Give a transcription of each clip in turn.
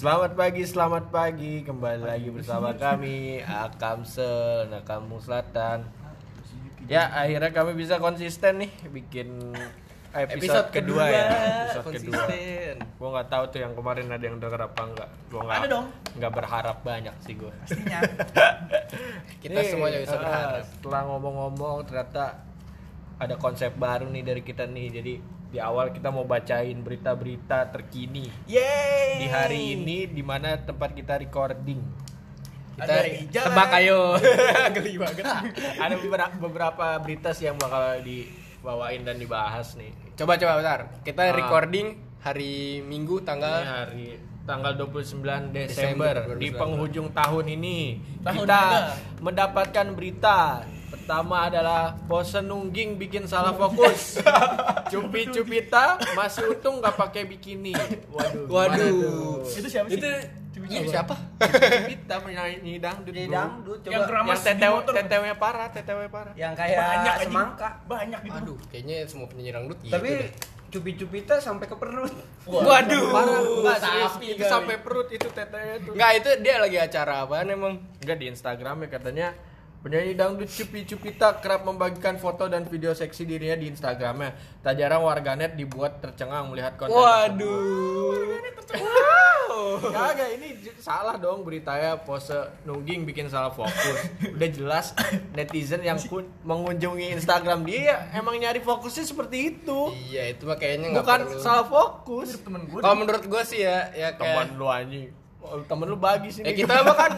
Selamat pagi, selamat pagi. Kembali lagi bersama kami Akamsel, Nakamu Selatan. Ya, akhirnya kami bisa konsisten nih bikin episode, Episode kedua, kedua, ya. Episode kedua. Gua nggak tahu tuh yang kemarin ada yang denger apa enggak. Gua nggak Ada dong. nggak berharap banyak sih gua. pastinya Kita semuanya bisa ah, berharap. Setelah ngomong-ngomong ternyata ada konsep baru nih dari kita nih. Jadi di awal kita mau bacain berita-berita terkini yeay di hari ini di mana tempat kita recording. Kita Ada tebak ayo. Geli banget. ada beberapa, beberapa berita sih yang bakal dibawain dan dibahas nih. Coba coba bentar. Kita Ah. recording hari Minggu Ini tanggal hari tanggal 29 Desember, Desember di 2019. penghujung tahun ini Tahun kita muda. mendapatkan berita pertama adalah Pose Nungging bikin salah fokus Cupi Cupita masih untung nggak pakai bikini waduh Waduh. itu siapa sih Itu iya, siapa? Cupita penyanyi dangdut dangdut coba Yang keramas yang tetew tetewnya parah tetewnya parah yang kayak banyak semangka. banyak gitu Aduh, kayaknya semua penyanyi dangdut gitu. Tapi cupi-cupita sampai ke perut. Waduh. parah enggak serius Sapi itu kali. sampai perut itu tetenya tuh Enggak, itu dia lagi acara apaan emang? Enggak di Instagramnya katanya penyanyi dangdut Cupi Cupita kerap membagikan foto dan video seksi dirinya di Instagramnya. Tak jarang warganet dibuat tercengang melihat konten. Waduh. tersebut. Kagak ini salah dong beritanya pose nungging bikin salah fokus. Udah jelas netizen yang kun- mengunjungi Instagram dia emang nyari fokusnya seperti itu. Iya, itu mah kayaknya nggak Bukan perlu. salah fokus. Kalau menurut gue sih ya, ya Teman kayak lu anjing. Oh, temen lu bagi sini. Ya kita mah kan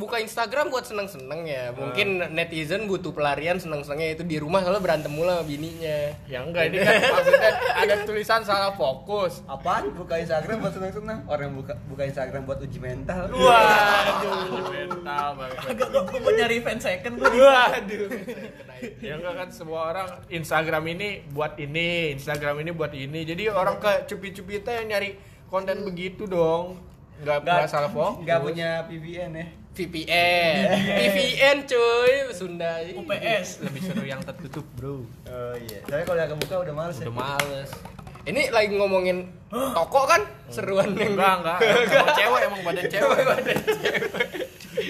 buka Instagram buat seneng-seneng ya. Mungkin netizen butuh pelarian seneng-senengnya itu di rumah soalnya berantem mulu sama bininya. Ya enggak ini kan maksudnya ada tulisan salah fokus. Apaan? Buka Instagram buat senang-senang. Orang buka buka Instagram buat uji mental. Waduh, mental banget. agak gue mau nyari fan second gue Waduh. Ya enggak kan semua orang Instagram ini buat ini, Instagram ini buat ini. Jadi orang ke cupi-cupita yang nyari konten begitu dong. Enggak enggak salah fokus. Enggak punya VPN ya. VPN, VPN cuy, Sunda. UPS Lebih seru yang tertutup, Bro. Oh iya. Tapi kalau yang kebuka udah males ya. Udah males. Ini lagi ngomongin toko kan, seruan yang Enggak, enggak. Emang cewek emang badan cewek. badan cewek.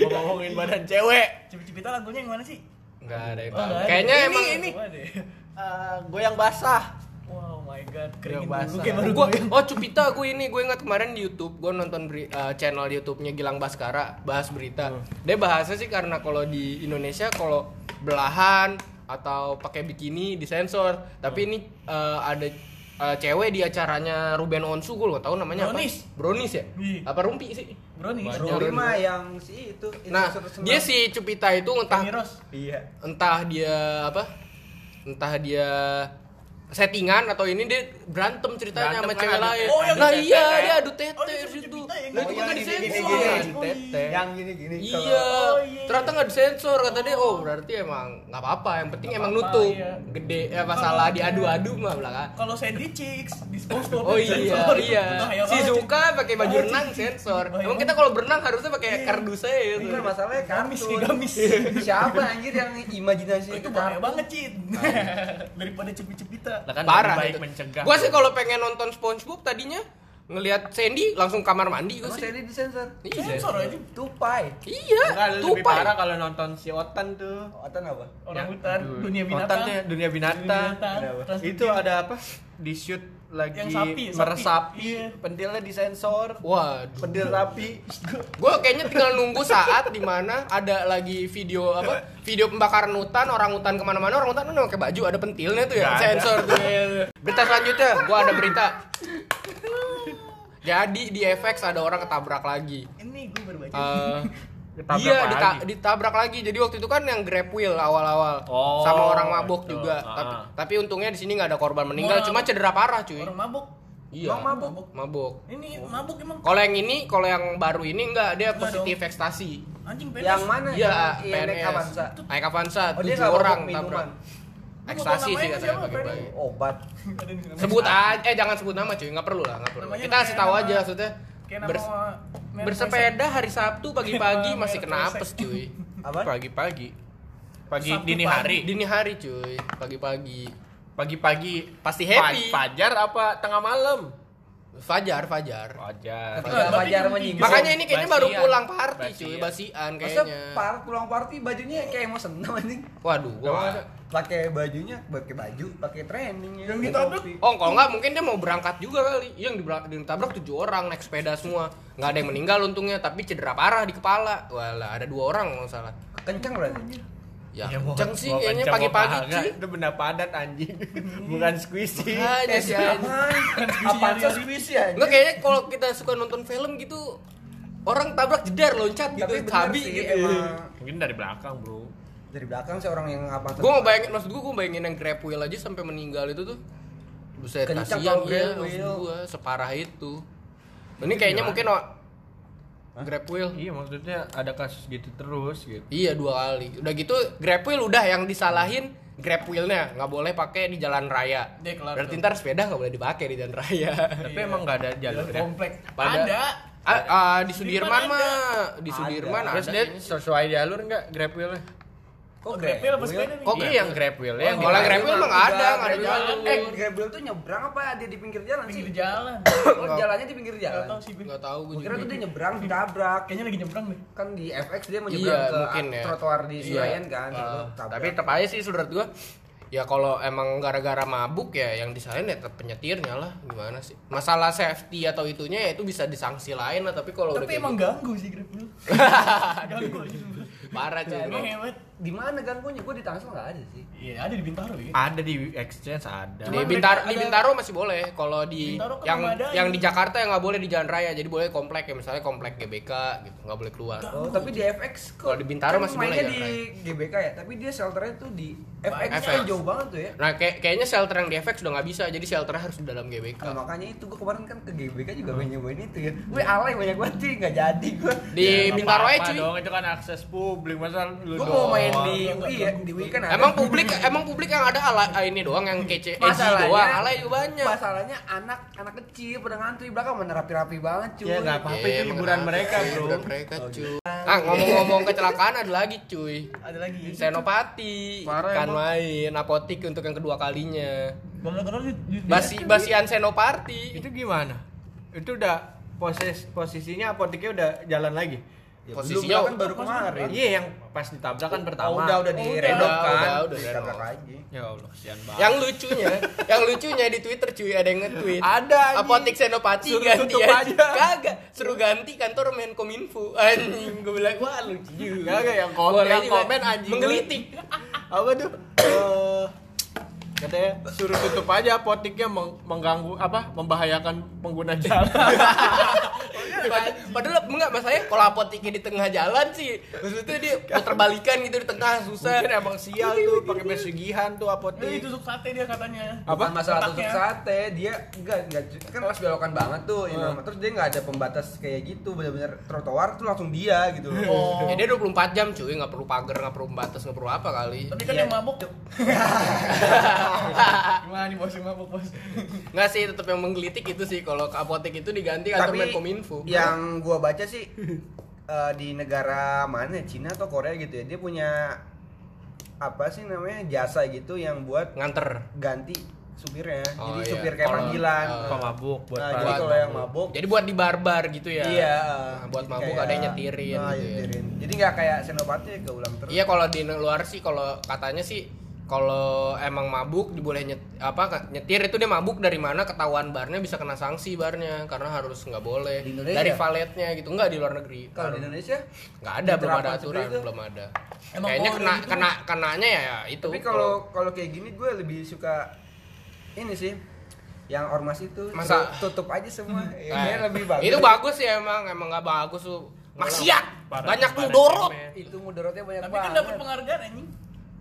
Mau ngomongin badan cewek. cipita lagunya yang mana sih Enggak ada yang Oh, tahu. ada. Kayaknya Ini, emang ini Eh, goyang basah. My god Yang keringin basah. dulu kayak baru gua, gue oh Cupita gue ini gue ingat kemarin di YouTube gue nonton beri- eh, channel YouTube-nya Gilang Baskara bahas berita. Dia bahasnya sih karena kalau di Indonesia kalau belahan atau pakai bikini disensor. Tapi ini eh, ada eh, cewek di acaranya Ruben Onsu gue nggak tahu namanya Brownies. apa. Brownies ya? Iya. Apa rumpi sih? Brownies mah yang si itu. itu Nah, dia si Cupita itu entah Iya. entah dia apa? Entah dia settingan atau ini dia berantem ceritanya Berantem sama cewek lain. Oh, yang nah di iya tete. dia adu tete Oh, situ. Nah, itu Oh, kan disensor. gini, gini, gini. Tete. Yang gini-gini Iya, Oh, iya. ternyata nggak disensor kata dia. Oh berarti emang nggak apa-apa. Yang penting emang nutup. iya. Gede ya masalah diadu-adu mah belakang. kalau Sandy Chicks di SpongeBob Oh iya sensor. iya. Bahaya Si Zuka pakai baju Oh, renang Cik. sensor. Emang kita kalau berenang harusnya pakai kardus aja Ini gitu. kan masalahnya gamis kartun. gamis Siapa anjir yang imajinasi itu bahaya banget Cid daripada cepit-cepita Lah kan Parah baik itu. mencegah. Gua sih kalau pengen nonton SpongeBob tadinya ngelihat Sandy langsung kamar mandi gua Oh, sih. saya disensor. Iya. sensor aja Tupai. Iya, Enggak lebih tupai. parah kalau nonton si Otan tuh. Otan apa? orang hutan aduh, dunia Otan binatang ya, dunia binatang. Itu ada apa? Di shoot lagi Yang sapi, sapi. meresapi, Iya. pentilnya disensor. Waduh. Pentil sapi. Gue kayaknya tinggal nunggu saat di mana ada lagi video apa video pembakaran hutan orang hutan ke mana-mana orang hutan kan pakai baju ada pentilnya tuh ya ada. sensor tuh berita selanjutnya gue ada berita jadi di FX ada orang ketabrak lagi ini gue baru baca Eh, Ketabrak iya lagi. dita- ditabrak lagi jadi waktu itu kan yang grab wheel awal-awal Oh, sama orang mabok itu. juga Ah. tapi tapi untungnya di sini nggak ada korban meninggal Wah. cuma cedera parah cuy orang mabuk iya Emang mabuk? mabok ini mabuk emang kalau yang ini kalau yang baru ini enggak dia Enggak positif dong. ekstasi anjing pedes Yang mana? Iya, naik PNS. Avanza. Naik Avanza, Oh, tujuh orang mabuk tabrak. minuman. Ekstasi sih katanya siapa, pagi-pagi. Obat. Sebut aja, eh jangan sebut nama cuy, nggak perlu lah, nggak perlu. Namanya Kita kasih tahu aja maksudnya. Bers- bersepeda hari Sabtu pagi-pagi masih kena apes cuy. Apa? Pagi-pagi. Pagi dini hari. Dini hari cuy, pagi-pagi. Pagi-pagi Pasti Pa- happy. Fajar apa tengah malam? Fajar, Fajar. Wajar. Ketika Fajar menyinggung. Makanya ini kayaknya baru Basian. pulang party cuy, Basian. basian Masa kayaknya. par pulang party bajunya kayak mau senam anjing. Waduh, gua? Pakai bajunya, pakai baju, pakai training ya. Yang ditabrak? Oh, kalau nggak mungkin dia mau berangkat juga kali. Iya, Yang ditabrak tujuh orang naik sepeda semua. Nggak ada yang meninggal untungnya, tapi cedera parah di kepala. Walah, ada dua orang kalau nggak salah. Kencang berarti. Ya, Ya, mau- kenceng sih kayaknya pagi-pagi cuy. Itu benda padat anjing. Bukan squishy. Makanya sih anjing. Apaan sih squishy aja? Nggak kayaknya kalau kita suka nonton film gitu orang tabrak jedar loncat gitu Tapi cabi sih gitu. emang Mungkin dari belakang, Bro. dari belakang sih orang yang apa Gue bayangin maksud gue gue bayangin yang grab wheel aja sampai meninggal itu tuh. Buset kasihan iya gue separah itu. Ini kayaknya mungkin oh, grab wheel. Iya, maksudnya ada kasus gitu terus gitu. Iya dua kali. Udah gitu grab wheel udah yang disalahin grab wheelnya nggak boleh pakai di jalan raya. Dia kelar Berarti tuh. ntar sepeda nggak boleh dipakai di jalan raya. Tapi emang nggak ada Jalan jalurnya. komplek. Pada- Ada. Ah, ah, di Sudirman Sudirman mah, di Ada. Sudirman ada. Terus dia sesuai jalur nggak grab wheel-nya? Oh, grab wheel apa sepeda nih? Kok iya yang grab wheel ya. Oh, kalau grab wheel mah nggak ada, nggak ada jalan. Eh, grab wheel tuh nyebrang apa dia di pinggir jalan sih? Pinggir jalan. Oh, jalannya di pinggir Gak jalan. tau sih gue. Nggak tahu gue kira juga. tuh dia nyebrang ditabrak. Kayaknya lagi nyebrang deh. Kan di FX dia mau Iya, nyebrang ke mungkin ya. trotoar di Iya. Senayan kan. Ah, tabrak. tapi tetap aja sih saudara gua ya kalau emang gara-gara mabuk ya yang disalahin ya tetap penyetirnya lah gimana sih masalah safety atau itunya ya itu bisa disanksi lain lah tapi kalau udah Tapi kayak emang gitu, ganggu sih grab. Ganggu aja. parah cuy Emang hebat. Di mana ganggunya? Gue di Tangsel nggak ada sih. Iya, ada di Bintaro ya. Ada di exchange ada. di Bintaro mereka di ada- Bintaro masih boleh kalau di Bintaro kan yang ada yang di Jakarta yang nggak boleh di jalan raya jadi boleh komplek ya misalnya komplek GBK gitu nggak boleh keluar Oh, tapi di FX. Kalau di Bintaro kan masih boleh ya, di GBK ya, tapi dia shelternya tuh di FX, FX. kan jauh banget tuh ya. nah kayak kayaknya shelter yang di FX udah nggak bisa jadi shelternya harus di dalam GBK Nah, makanya itu gue kemarin kan ke GBK juga pengen nyobain itu ya. Gue alay banyak banget sih, nggak jadi gue. di Ya, Bintaro aja cuy dong, itu kan akses publik masa lu Gue mau main doang. di UI ya, di UI kan ada. Emang publik emang publik yang ada ala ini doang yang kece edgy Masalahnya- doang, alay juga banyak. Masalahnya anak anak kecil pada ngantri belakang mana rapi-rapi banget cuy. Ya nggak apa-apa itu emang hiburan mereka, Ya, Bro. hiburan mereka, cuy. Ah, ngomong-ngomong kecelakaan ada lagi, cuy. Ada lagi. Senopati kan main apotik untuk yang kedua kalinya. Basi basian Senopati. Itu gimana? Itu udah poses posisinya apoteknya udah jalan lagi. Ya, Posisinya belum, kan baru kemarin. Iya yang pas ditabrak kan pertama. Oh, udah udah di udah, redok udah, kan. udah, udah Ditabrak lagi. Ya Allah, kesian banget. Yang lucunya, yang lucunya di Twitter cuy ada yang nge-tweet. Ada. Apotik Senopati Suruh ganti tutup aja. aja. Kagak, suruh ganti kantor Menkominfo. Anjing, gue bilang wah lucu juga. Kagak, yang komen- yang komen anjing. Menggelitik. apa tuh? Katanya suruh tutup aja apoteknya meng- mengganggu apa? Membahayakan pengguna jalan. Pad- Padahal enggak masalahnya kalau apoteknya di tengah jalan sih maksudnya dia puter balikan gitu di tengah susah Mungkin emang sial tuh pakai pesugihan tuh Ini apotek. tusuk sate dia katanya. Apa masalah tusuk sate? Dia enggak enggak kan pas belokan banget tuh Hmm. terus dia nggak ada pembatas kayak gitu benar-benar trotoar tuh langsung dia gitu. Oh. ya dia 24 jam cuy nggak perlu pagar nggak perlu batas nggak perlu apa kali Tapi kan Iya. yang mabuk. Gimana nih bos? Mabuk bos? nggak sih tetap yang menggelitik itu sih. Kalau ke apotek itu diganti kantor Menkominfo. yang gua baca sih eh, di negara mana? Cina atau Korea gitu ya? Dia punya apa sih namanya jasa gitu yang buat nganter. ganti supirnya. Oh, jadi iya. supir kayak Kalau- panggilan. eh, Pemabuk buat Nah, jadi kalau yang mabuk jadi buat di barbar gitu ya? Iya Nah, buat jadi mabuk kayak- ada yang nyetirin nah, gitu ya. nyetirin. jadi nggak kayak senopati keulang terus. Iya kalau di luar sih kalau katanya sih kalau emang mabuk diboleh nyet, apa nyetir itu dia mabuk dari mana ketahuan barnya bisa kena sanksi barnya karena harus nggak boleh. Di Indonesia? dari valetnya gitu nggak di luar negeri. Kalau di Indonesia? nggak ada belum ada aturan itu? belum ada. Emang kayaknya kena gitu- kena kenanya ya, ya itu. Tapi kalau kalau kayak gini gue lebih suka ini sih yang ormas itu Masa- tutup aja semua. Eh, ya, lebih bagus. itu bagus sih emang emang nggak bagus tuh. Maksiat! Banyak mudorot! Itu mudorotnya banyak Tapi banget kan dapat penghargaan anjing.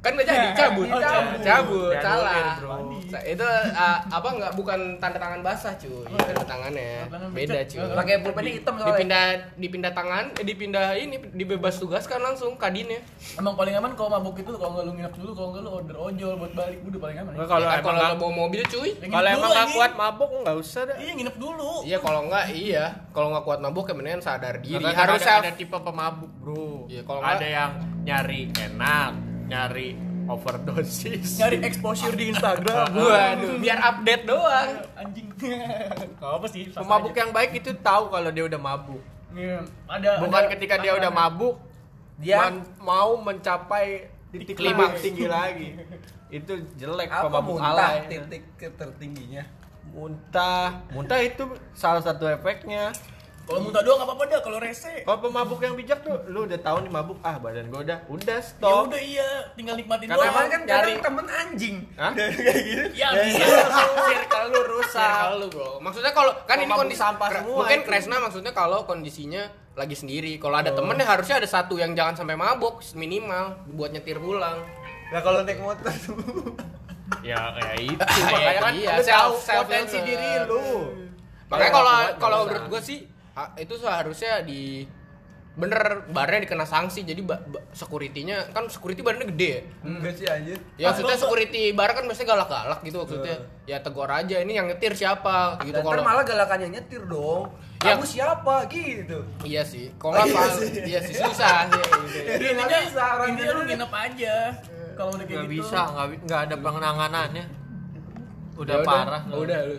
Kan nggak jadi cabut Oh, cabut, cabut. cabut Dianulir, salah itu uh, apa nggak bukan tanda tangan basah cuy tanda tangannya Tanda tangan beda becek. cuy pakai pulpen hitam soalnya dipindah dipindah tangan eh, dipindah ini dibebas tugas kan langsung kadinnya Emang paling aman kalau mabuk itu kalau nggak lu nginep dulu, kalau nggak lu order ojol buat balik udah paling aman. Ya. Kalau Ya kalau nggak- bawa mobil cuy Ya, Kalau emang nggak kuat mabuk nggak usah dah. Iya nginep dulu. iya kalau nggak iya kalau nggak kuat mabuk ya mendingan sadar diri harus ada, tipe pemabuk bro. Iya, kalau ada yang nyari enak, nyari overdosis. Nyari exposure di Instagram. Waduh, biar update doang. Anjing. Apa sih. Pemabuk aja. yang baik itu tahu kalau dia udah mabuk. Iya, ada Bukan ada- ketika dia udah mabuk Dia- man- mau mencapai titik Klimaks. klimaks tinggi lagi. Itu jelek Apa pemabuk muntah alay. titik tertingginya? Muntah, muntah itu salah satu efeknya. Kalau muntah doang gak apa-apa dah kalau rese. Kalau pemabuk yang bijak tuh, lu udah tahu nih mabuk, ah badan gua udah, udah Ya stop. udah iya, tinggal nikmatin Karena doang. Emang kan kadang temen anjing. Hah? Kayak gitu. Ya bisa. Circle lu rusak. Circle lu, Bro. Maksudnya kalau kan ini kondisi sampah semua Mungkin itu. Kresna maksudnya kalau kondisinya lagi sendiri. Kalau ada temennya harusnya ada satu yang jangan sampai mabuk minimal buat nyetir pulang. Nah kalau naik motor tuh. Ya, ya itu. Ya, Makanya kan iya, lu self- tahu self potensi diri lu. Makanya Ya, kalau kuat, kalau nggak menurut gue sih itu seharusnya di bener barnya dikena sanksi jadi ba, ba- security-nya kan security badannya gede ya. Enggak sih anjir. Ya maksudnya security bar kan biasanya galak-galak gitu maksudnya. Ya tegur aja ini yang nyetir siapa gitu kalau malah galakannya nyetir dong. Ya. Kamu siapa gitu? Iya sih. Kalau nggak iya pal- sih. iya sih susah sih gitu. ya. Jadi Intinya, bisa intinya lu nginep aja. Kalau udah kayak Nggak gitu. bisa, nggak bi- nggak ada penanganannya. Udah Ya parah. Udah lu.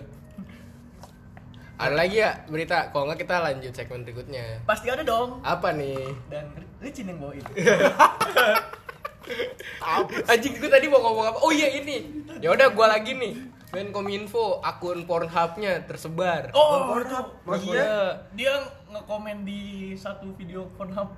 Ada lagi ya berita? Kalau nggak kita lanjut segmen berikutnya. Pasti ada dong. Apa nih? Dan Ricin yang bawain. Anjing gue tadi mau ngomong apa? Oh iya ini. Ya udah gua lagi nih. Menkominfo akun Pornhub-nya tersebar. Oh, Pornhub. itu. Maksudnya? Iya. Dia ngekomen di satu video Pornhub.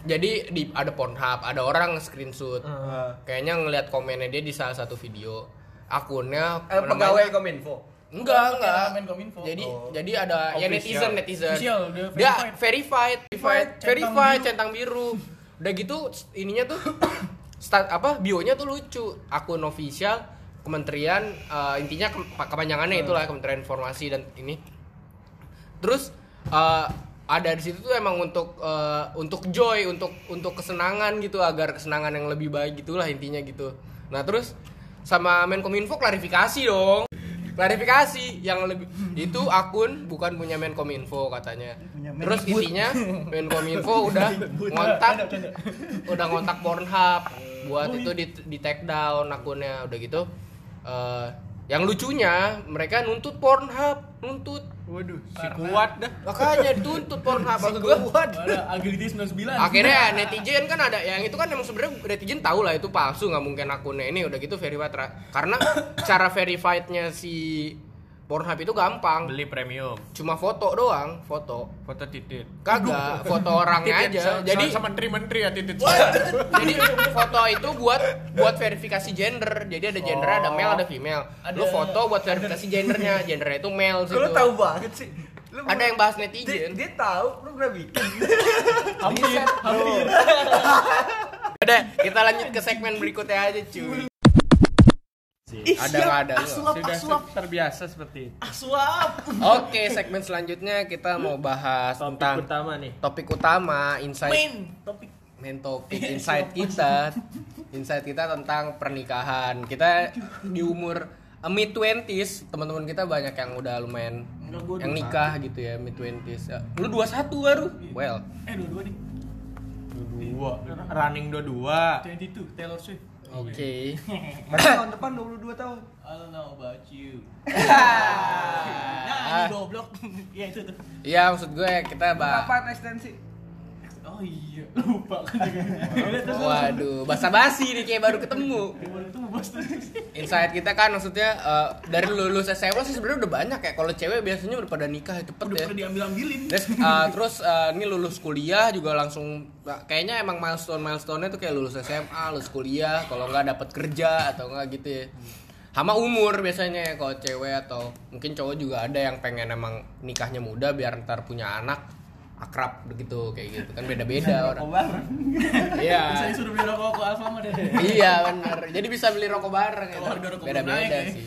Jadi di ada Pornhub, ada orang screenshot. Ah. Kayaknya ngelihat komennya dia di salah satu video. Akunnya Eh, namanya- pegawai Kominfo. Enggak, enggak. Pakai Menkominfo. Jadi Oh. jadi ada ya Official. netizen netizen. Official, dia dia verified. verified, verified, Centang verified, biru. centang biru. Udah gitu ininya tuh start apa bionya tuh lucu. Akun official kementerian eh, intinya ke- kepanjangannya itulah Kementerian Informasi dan ini. Terus eh, ada di situ tuh emang untuk eh, untuk joy, untuk untuk kesenangan gitu agar kesenangan yang lebih baik gitulah intinya gitu. Nah, terus sama Menkominfo klarifikasi dong. Klarifikasi yang lebih itu akun bukan punya Menkominfo katanya. Terus intinya Menkominfo udah ngontak udah ngontak Pornhub buat itu di, di take down akunnya udah gitu. eh, yang lucunya mereka nuntut Pornhub, nuntut Waduh, si kuat dah. makanya dituntut Pornhub maksud gua Ada Agility 99. akhirnya netizen kan ada yang itu kan emang sebenarnya netizen tahu lah itu palsu nggak mungkin akunnya ini udah gitu verified karena cara verifiednya si Pornhub itu gampang. Beli premium. cuma foto doang foto. Foto titit. kagak foto orangnya Titit aja. sa- jadi sama menteri-menteri ya titit. jadi foto itu buat buat verifikasi gender. Jadi ada gender ada male ada female. Lu Ada- foto buat verifikasi gendernya. Gendernya itu male Lu situ. tahu banget sih. Lu ada yang bahas dia, netizen. Dia tahu lu udah bikin. hampir, hampir. Udah, kita lanjut ke segmen berikutnya aja cuy Ih, Ada siap. nggak ada, lu? suap, ah, Sudah suap. terbiasa seperti itu. Ah, suap. Oke, segmen selanjutnya kita mau bahas Topik tentang utama nih. topik utama, insight Main topik. main topik insight kita. Insight kita tentang pernikahan. Kita di umur uh, mid 20s, teman-teman kita banyak yang udah lumayan yang nikah gitu ya, mid 20s. Ya, Lu 21 baru? Well, Eh, dua-dua nih. Dua. Running dua-dua. 22 Taylor Swift. Oke. Berarti tahun depan 22 tahun. I don't know about you. Ah. Nah, ini goblok. ya itu tuh. Iya, maksud gue kita bah Apa ekstensi? Oh iya, lupa kan Terus Waduh, basa-basi nih kayak baru ketemu. Insight kita kan maksudnya eh, dari lulus SMA sih sebenarnya udah banyak ya. Kalau cewek biasanya udah pada nikah cepet Udah ya. diambil-ambilin. Terus, eh, terus eh, ini lulus kuliah juga langsung nah, kayaknya emang milestone milestone-nya tuh kayak lulus SMA, lulus kuliah, kalau nggak dapat kerja atau enggak gitu ya. Sama umur biasanya ya kalau cewek atau mungkin cowok juga ada yang pengen emang nikahnya muda biar ntar punya anak akrab begitu kayak gitu kan beda-beda orang. Bisa Iya. disuruh beli rokok ke Alfamart deh. Iya benar. Jadi bisa beli rokok bareng ya. rokok Beda-beda ya. sih.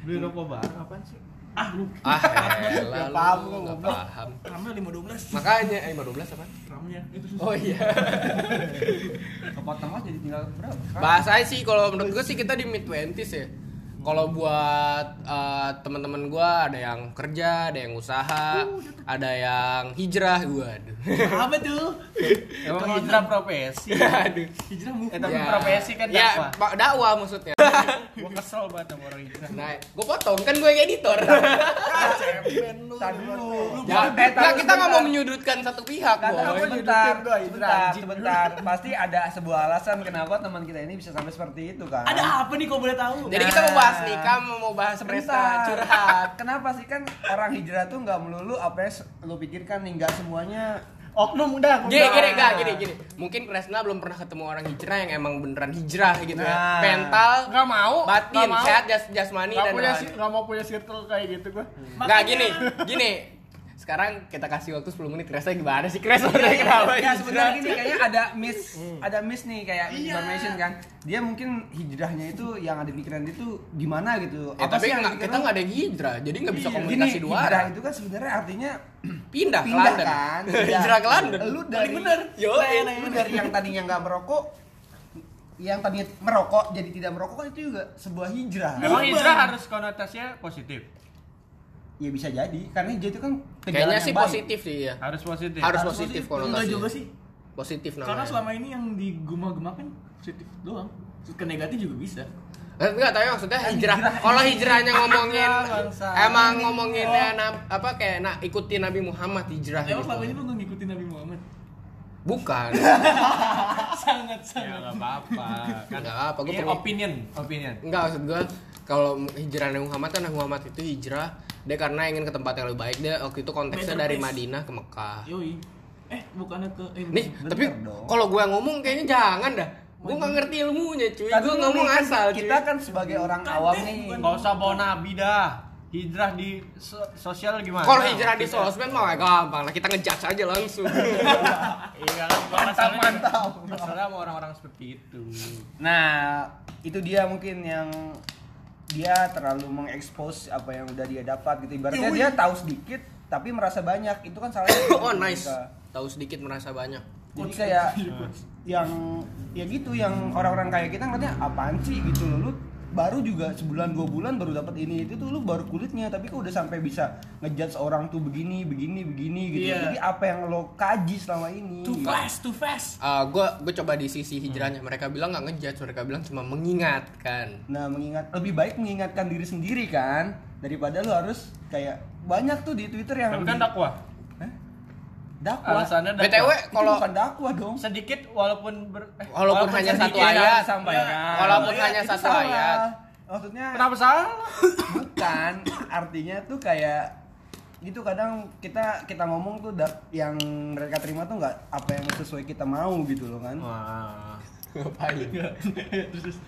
Beli rokok bareng apaan sih? Ah, lu Ah, elah lu paham gua, nggak goblok. paham. ramnya 512. Makanya eh 512 apa? Ramnya itu susah. Oh iya. Kepotong aja jadi tinggal berapa? Bahasanya sih kalau menurut gue sih kita di mid 20s ya. Kalau buat eh, teman-teman gue ada yang kerja, ada yang usaha, ada yang hijrah, waduh. Apa tuh? Emang hijrah profesi. Aduh. Hijrah. Eh, tapi profesi kan ya, dakwah. Pak dakwah maksudnya. Gua kesel banget sama orang hijrah. Nah, gue potong kan gue yang editor. Lu. Dulu. ya, Eh, tar nah, kita nggak mau menyudutkan satu pihak, boy. sebentar, gua, itu sebentar. Pasti ada sebuah alasan kenapa teman kita ini bisa sampai seperti itu kan. Ada apa nih kok boleh tahu? Jadi kita mau bahas nikah, mau bahas Sebentar. curhat. Kenapa sih kan orang hijrah tuh nggak melulu apa yang lu pikirkan nih nggak semuanya Oknum udah. Gini, gini, gak, gini, gini. Mungkin Kresna belum pernah ketemu orang hijrah yang emang beneran hijrah gitu ya. Nah. Mental, Nggak mau. batin, nggak mau. sehat, jas, jasmani, Nggak dan punya rohani. nggak mau punya circle kayak gitu gua. Nggak gini, gini. Sekarang kita kasih waktu 10 menit Kresna gimana sih Kresna? Kenapa Ya hijrah? sebenarnya gini kayaknya ada miss, Hmm. ada miss nih kayak information kan. Dia mungkin hijrahnya itu yang ada pikiran dia tuh gimana gitu. Ya, tapi yang nggak- dipikir kita nggak ada yang hijrah, jadi nggak bisa Gini, komunikasi dua hijrah itu kan sebenarnya artinya Pindah, ke pindah London. kan. hijrah ke London. Lu dari bener. Yo, lu dari yang tadinya nggak merokok yang tadinya merokok jadi tidak merokok kan itu juga sebuah hijrah. Emang hijrah harus konotasinya positif. Ya bisa jadi karena hijrah itu kan Kayaknya sih baik. positif sih ya. Harus positif. Harus Harus positif positif. Enggak juga sih. Positif namanya. Karena selama ini yang digema-gemakan positif doang. Terus ke negatif juga bisa. Eh, Enggak, tapi maksudnya Kan hijrah. Kalau hijrahnya ngomongin bangsa. emang ngomonginnya na- apa kayak nak ikuti Nabi Muhammad hijrah Emang gitu. selama ini lu nggak ngikutin Nabi Muhammad? Bukan. sangat Ya sangat. nggak apa-apa. Kan Nggak apa, gua Ini pengen- opinion, opinion. Enggak maksud gua kalau hijrah Nabi Muhammad kan Nabi Muhammad itu hijrah dia karena ingin ke tempat yang lebih baik dia waktu itu konteksnya Better dari place. Madinah ke Mekah. Yoi. Eh, bukannya ke eh, Nih, Bener tapi kalau gua ngomong kayaknya jangan dah. Gua nggak ngerti ilmunya, cuy. Gua dulu ngomong kan asal, cuy. Kita kan sebagai orang Kan awam nih. Nggak usah bawa nabi dah. Hijrah di so- sosial gimana? Kalau hijrah di sosmed mah gampang lah, kita ngejudge aja langsung. Iya kan gua Mantap, masalahnya- mantap. Masalahnya sama orang-orang seperti itu. Nah, itu dia mungkin yang dia terlalu mengekspos apa yang udah dia dapat gitu. Ibaratnya Yui. dia tahu sedikit tapi merasa banyak. Itu kan salahnya. oh, nice. Tahu sedikit merasa banyak. Jadi kayak yang ya gitu yang orang-orang kayak kita ngeliatnya apaan sih gitu loh. Lu baru juga sebulan dua bulan baru dapat ini itu tuh lu baru kulitnya tapi kok udah sampai bisa ngejudge orang tuh begini begini begini gitu Iya. jadi apa yang lo kaji selama ini Too fast, too fast. Ah, gua gue coba di sisi hijrahnya. Mereka bilang nggak ngejudge, mereka bilang cuma mengingatkan. Nah, mengingat lebih baik mengingatkan diri sendiri kan daripada lu harus kayak banyak tuh di Twitter yang Tapi kan dakwah. Dakwah. Alasannya dakwah. BTW kalau bukan dakwah dong. sedikit walaupun ber, eh, Walaupun hanya satu ayat. disampaikan. Walaupun Iya, hanya satu salah. ayat. Maksudnya Kenapa salah? bukan artinya tuh kayak gitu kadang kita kita ngomong tuh da- yang mereka terima tuh nggak apa yang sesuai kita mau gitu loh kan. Wah. Ngapain? Terus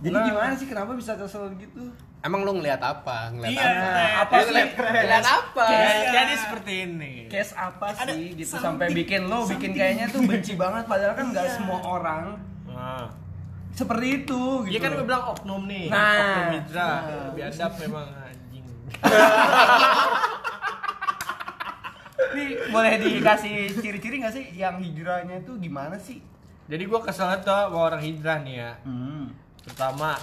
Jadi Nah. gimana sih kenapa bisa kesel gitu? Emang lu ngeliat apa? Ngeliat Iya, apa? Ted. apa Lu sih? ngeliat, ngeliat apa? Ya, jadi seperti ini. Case apa Ada sih gitu something- sampai bikin lo bikin kayaknya tuh benci banget padahal kan nggak Iya. semua orang Nah. seperti itu gitu. Iya kan gue bilang oknum nih. Nah. oknum hijrah. Nah. Biadab memang anjing. Nih boleh dikasih ciri-ciri nggak sih yang hijrahnya itu gimana sih? Jadi gue kesel tuh sama orang hijrah nih ya. Hmm. Pertama,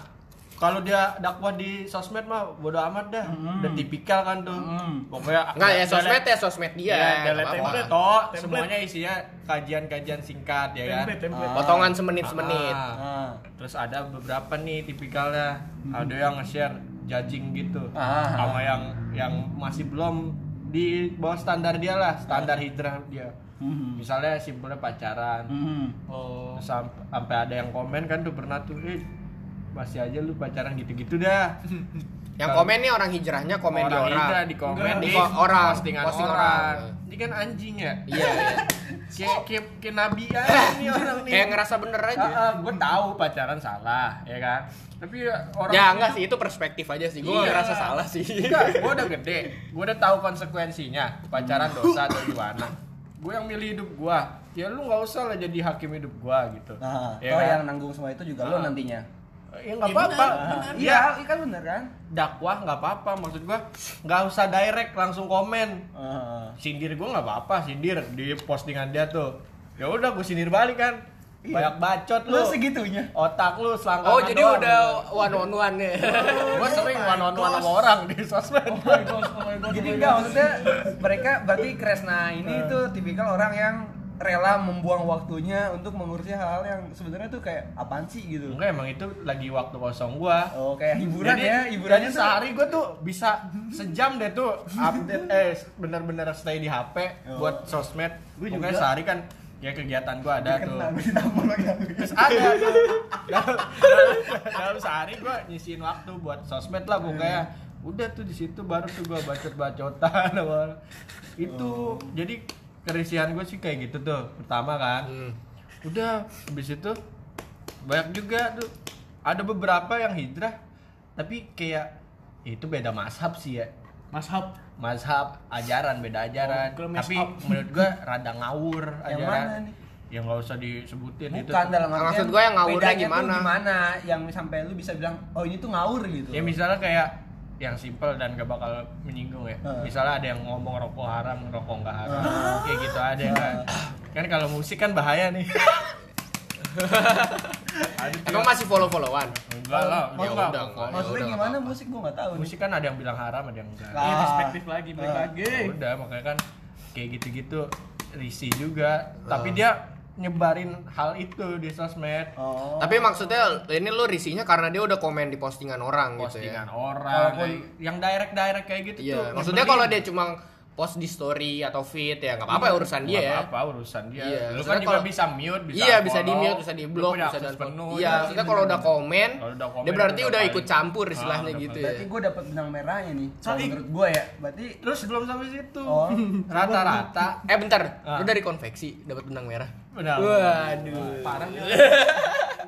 kalau dia dakwah di sosmed mah bodo amat dah. Hmm. Udah tipikal kan tuh. Hmm. Pokoknya Enggak ya sosmed ya sosmed dia. Ya, nggak apa-apa. template toh. Semuanya isinya kajian-kajian singkat ya kan. template, template. Ah. Potongan semenit-semenit. Ah. Ah. Terus ada beberapa nih tipikalnya. Ada yang nge-share judging gitu. Ah. Sama yang yang masih belum di bawah standar dia lah, standar hijrah dia. Hmm. Misalnya simpelnya pacaran. Hmm. oh. Sampai ada yang komen kan tuh pernah tuh, eh masih aja lu pacaran gitu-gitu dah. Yang komen nih orang hijrahnya komen di orang. hijrah di komen di di ko- orang, postingan posting orang. orang. Ini kan anjing ya. Iya, iya. Kayak kayak kayak nabi aja nih orang nih. Kayak ngerasa bener aja. gue tahu pacaran salah, ya kan. Tapi orang Ya enggak sih, itu perspektif aja sih. Gue Iya. ngerasa salah sih. Enggak, gue udah gede, gue udah tahu konsekuensinya pacaran dosa atau gimana. Gue yang milih hidup gue, ya lu nggak usah lah jadi hakim hidup gue gitu. Nah, ya kan? yang nanggung semua itu juga lo Ah. nantinya. Ya nggak Ya apa-apa. Iya, Iya, kan bener kan? dakwah nggak apa-apa. Maksud gue nggak usah direct langsung komen. Ah. Sindir gue nggak apa-apa, sindir di postingan dia tuh. Ya udah gue sindir balik kan. banyak bacot Lu lu segitunya. otak lu selangkangan Oh, jadi doang. udah one on one ya. gua sering one on one sama orang di sosmed Oh my god, oh my god. Jadi oh enggak god. maksudnya mereka berarti Kresna ini tuh tipikal orang yang rela membuang waktunya untuk mengurusi hal yang sebenarnya tuh kayak apaan sih gitu. enggak emang itu lagi waktu kosong gua Oh, kayak hiburan jadi, ya, hiburannya jadi tuh- sehari gue tuh bisa sejam deh tuh update eh bener-bener stay di HP Oh. buat sosmed. Gua Pokoknya juga. sehari kan ya kegiatan gue ada tuh. Ditambah lagi. Terus ada tuh. dalam, dalam, dalam sehari gue nyisihin waktu buat sosmed lah pokoknya. Udah tuh di situ baru tuh gue bacot-bacotan awal. Itu jadi kerisian gue sih kayak gitu tuh. Pertama kan. Hmm. Udah habis itu banyak juga tuh ada beberapa yang hijrah tapi kayak itu beda mazhab sih ya Mashab. mazhab ajaran beda ajaran Oh, tapi menurut gua rada ngawur Yang ajaran mana nih? yang nggak usah disebutin itu Bukan tuh. dalam artian Maksud gua yang ngawurnya gimana? gimana yang sampai lu bisa bilang oh ini tuh ngawur gitu. ya misalnya kayak yang simple dan gak bakal menyinggung ya Heeh. misalnya ada yang ngomong rokok haram rokok nggak haram kayak gitu ada kan kan kalau musik kan bahaya nih Emang masih follow-followan? enggak lah Ya enggak, udah, enggak. Ya Maksudnya udah, gimana nggak apa-apa. musik gua nggak tahu. musik kan ada yang bilang haram ada yang enggak Lah. Iya, perspektif lagi, balik Ah. lagi. Ya udah makanya kan kayak gitu-gitu risih juga tapi dia nyebarin hal itu di sosmed Oh. Tapi maksudnya ini lu risihnya karena dia udah komen di postingan orang gitu ya. postingan orang Walaupun- kayak- yang direct direct kayak gitu Iya, tuh maksudnya kalau dia cuma post di story atau feed ya nggak apa-apa ya urusan dia ya. apa urusan dia Iya, lu kan juga kalau- bisa mute bisa iya bisa di follow, mute, bisa di block, punya bisa dan penuh Iya, ya. maksudnya kalau udah komen, udah komen dia berarti udah ikut campur Ah, istilahnya udah gitu Berarti ya. gue dapat benang merahnya nih. Kalau menurut gue ya, berarti terus belum sampai situ Oh. rata-rata Eh bentar, Ah. lu dari konveksi dapat benang merah. Benar Waduh. parah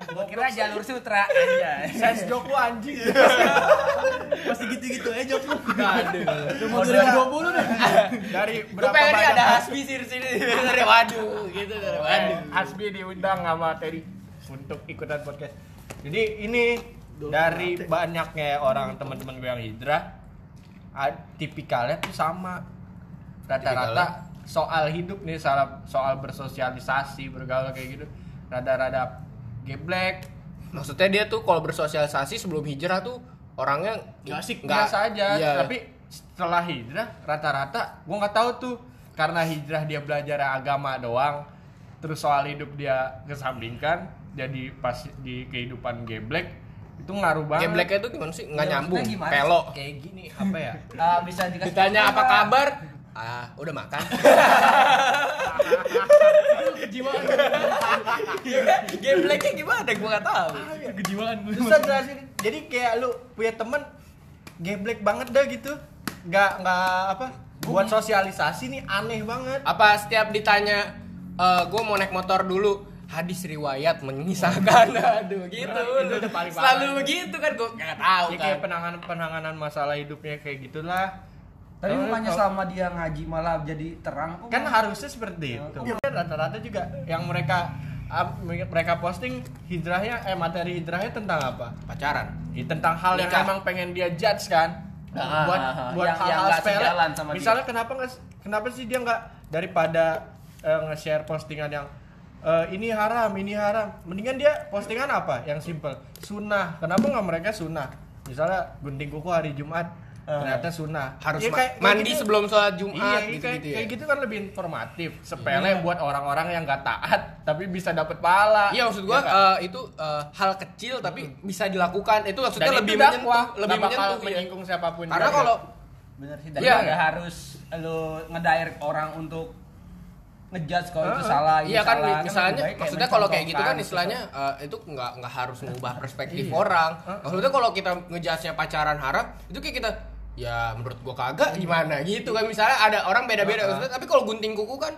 gue kira jalur sutra aja. sense joke lu anjing Masih gitu-gitu aja jok lu. Aduh. Udah mau 2020 nih. dari berapa banyak ada Hasbi sih di sini dari waduh gitu dari waduh. Eh, Hasbi diundang sama Teddy untuk ikutan podcast. Jadi ini dari banyaknya orang teman-teman gue yang hijrah, tipikalnya tuh sama. Rata-rata soal hidup nih, soal soal bersosialisasi, bergaul kayak gitu, rada-rada geblek, Maksudnya dia tuh kalau bersosialisasi sebelum hijrah tuh orangnya Nggak asik, nggak- biasa aja. Iya. Tapi setelah hijrah, rata-rata gue nggak tahu tuh karena hijrah dia belajar agama doang, terus soal hidup dia kesampingkan, jadi pas di kehidupan geblek itu ngaruh banget. Gebleknya tuh gimana sih? Nggak Ya, nyambung, maksudnya gimana pelo. kayak gini apa ya? Ah, bisa dikasih Ditanya apa kabar? Ah, udah makan. Kejiwaan. Gebleknya gimana? Gua nggak tahu. Kejiwaan gue. Susah jelasin. Jadi kayak lu punya temen geblek banget dah gitu. Nggak nggak apa? Buat sosialisasi nih aneh banget. Apa setiap ditanya gue mau naik motor dulu hadis riwayat mengisahkan aduh gitu Itu udah paling parah. selalu begitu kan gue nggak tahu Ya kan kayak penanganan penanganan masalah hidupnya kayak gitulah. Tapi bukannya selama dia ngaji malah jadi terang kok. kan harusnya seperti itu. rata-rata juga yang mereka ah, mereka posting hijrahnya eh materi hijrahnya tentang apa? Pacaran. Ya, tentang hal yang Nikah. emang pengen dia judge kan? Ah, buat ah, ah. buat Yang- yang hal-hal sepele. sejalan sama dia. misalnya kenapa nggak kenapa sih dia nggak daripada eh, nge-share postingan yang eh, ini haram ini haram? Mendingan dia postingan apa? Yang simple. Sunnah. Kenapa nggak mereka sunnah? Misalnya gunting kuku hari Jumat. Ah. Ternyata sunnah harus Ya, kayak- kayak mandi gitu. sebelum sholat Jumat Iya, gitu, kayak, gitu ya kayak gitu kan lebih informatif. Sepele buat orang-orang yang gak taat tapi bisa dapat pahala. Iya maksud gua Ya kan? eh, itu eh, hal kecil tapi bisa dilakukan. Itu maksudnya Dan lebih itu menyentuh, dakwah, lebih menyentuh. iya. menyinggung siapa pun. Karena kalau bener sih dan Iya. nggak harus lu ngedirect orang untuk ngejudge kalau itu Heeh. salah Iya kan salah. misalnya lebih baik kayak maksudnya kalau kayak gitu kan mencontohkan, istilahnya eh, itu nggak nggak harus mengubah perspektif Iya. orang. Maksudnya kalau kita ngejudge-nya pacaran haram itu kayak kita ya menurut gua kagak gimana gitu kan misalnya ada orang beda-beda Heeh. maksudnya tapi kalau gunting kuku kan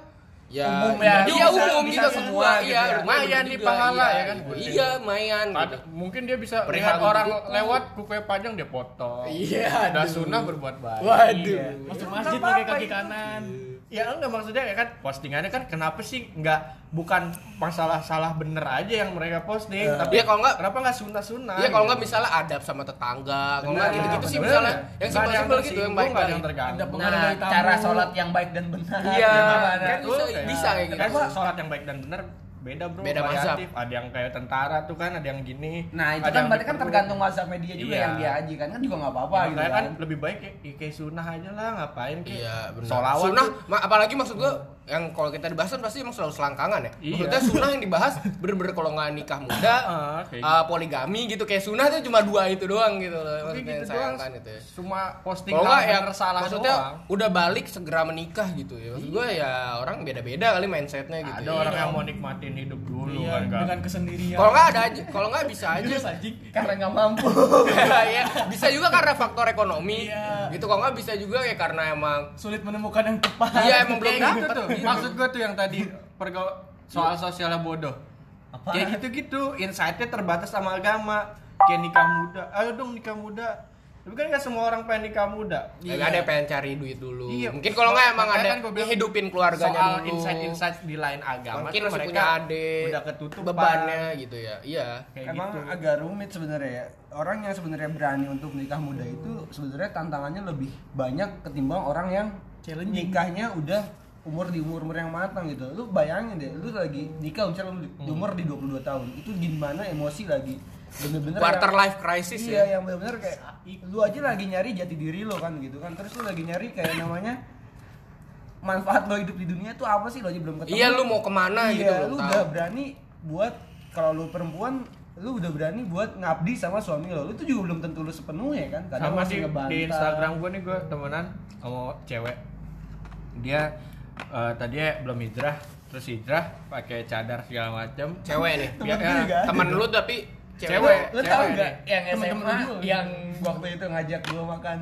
ya Umum ya, iya bisa- umum bisa gitu semua semua gitu iya ya. lumayan nih pahala iya, ya kan, iya. gunting. iya lumayan gitu. mungkin dia bisa Perihal lihat orang kuku. lewat kukunya panjang dia potong. Iya, Udah sunnah berbuat baik. waduh Iya. Masuk masjid pakai kaki kanan. Ya enggak maksudnya ya kan postingannya kan kenapa sih nggak bukan masalah salah bener aja yang mereka posting tapi Iya, kalau nggak- kenapa nggak sunnah sunnah Iya kalau nggak misalnya adab sama tetangga, kalau nggak Benar, gitu-gitu sih misalnya yang Nggak ada simpel-simpel gitu yang baik yang terganggu. Nah cara sholat yang baik dan benar. Iya, kan bisa kayak- bisa kayak gitu. kan sholat yang baik dan benar beda bro Beda variatif. ada yang kayak tentara tuh kan ada yang gini Nah itu kan berarti kan tergantung WhatsApp media juga Iya. yang dia aji kan kan juga nggak apa-apa Ya, gitu kan. kan lebih baik ya, ya kayak sunnah aja lah ngapain kayak Iya, benar. Sholawat Sunnah, tuh. ma- apalagi maksud gua yang kalau kita dibahas kan pasti emang selalu selangkangan ya. Iya. Maksudnya sunnah yang dibahas bener-bener kalau nggak nikah muda, Ah, kayak uh, poligami gitu kayak sunnah tuh cuma dua itu doang gitu loh. Maksudnya gitu yang sayangkan itu ya. cuma posting Kalau nggak yang salah maksudnya doang. udah balik segera menikah gitu ya. Maksud gua ya orang beda-beda kali mindsetnya gitu. ada ya. orang yang mau nikmatin hidup dulu Iya, kan dengan kesendirian. Kalau nggak ada aja, kalau nggak bisa aja. Terus anjing. Karena nggak mampu. ya, bisa juga karena faktor ekonomi. Iya. Gitu kalau nggak bisa juga ya karena emang Sulit menemukan yang tepat. Iya, emang belum gitu dapet tuh. Maksud gua tuh yang tadi pergo soal sosialnya bodoh Apa? kayak gitu-gitu insightnya terbatas sama agama kayak nikah muda ayo dong nikah muda tapi kan nggak semua orang pengen nikah muda Ya, ada yang pengen cari duit dulu. Iya. Mungkin kalau nggak emang ada kan bilang hidupin keluarganya soal dulu. insight-insight di lain agama Mungkin mereka punya adik. udah ketutup bebannya gitu ya. Iya. kayak Emang gitu agak rumit sebenarnya ya. Orang yang sebenarnya berani untuk menikah muda itu sebenarnya tantangannya lebih banyak ketimbang orang yang Challenging. nikahnya udah umur di umur umur yang matang gitu. Lu bayangin deh, lu lagi nikah misalnya lu di di umur di 22 tahun. Itu gimana emosi lagi bener-bener Quarter yang- life crisis iya, ya. yang bener-bener kayak lu aja lagi nyari jati diri lo kan gitu kan. Terus lu lagi nyari kayak namanya manfaat lo hidup di dunia tuh apa sih lo aja belum ketemu. Iya lu mau ke mana iya, gitu lu udah tahu. berani buat kalau lu perempuan lu udah berani buat ngabdi sama suami lo lu tuh juga belum tentu lu sepenuhnya kan kadang sama masih sih di Instagram gue nih gue temenan sama cewek dia eh, tadinya belum hijrah terus hijrah pakai cadar segala macam Cewek nih. Temen Ya, ya. Temen lu tapi Cewek. cewek. lu tau cewek gak nih. yang SMA yang waktu itu ngajak gua makan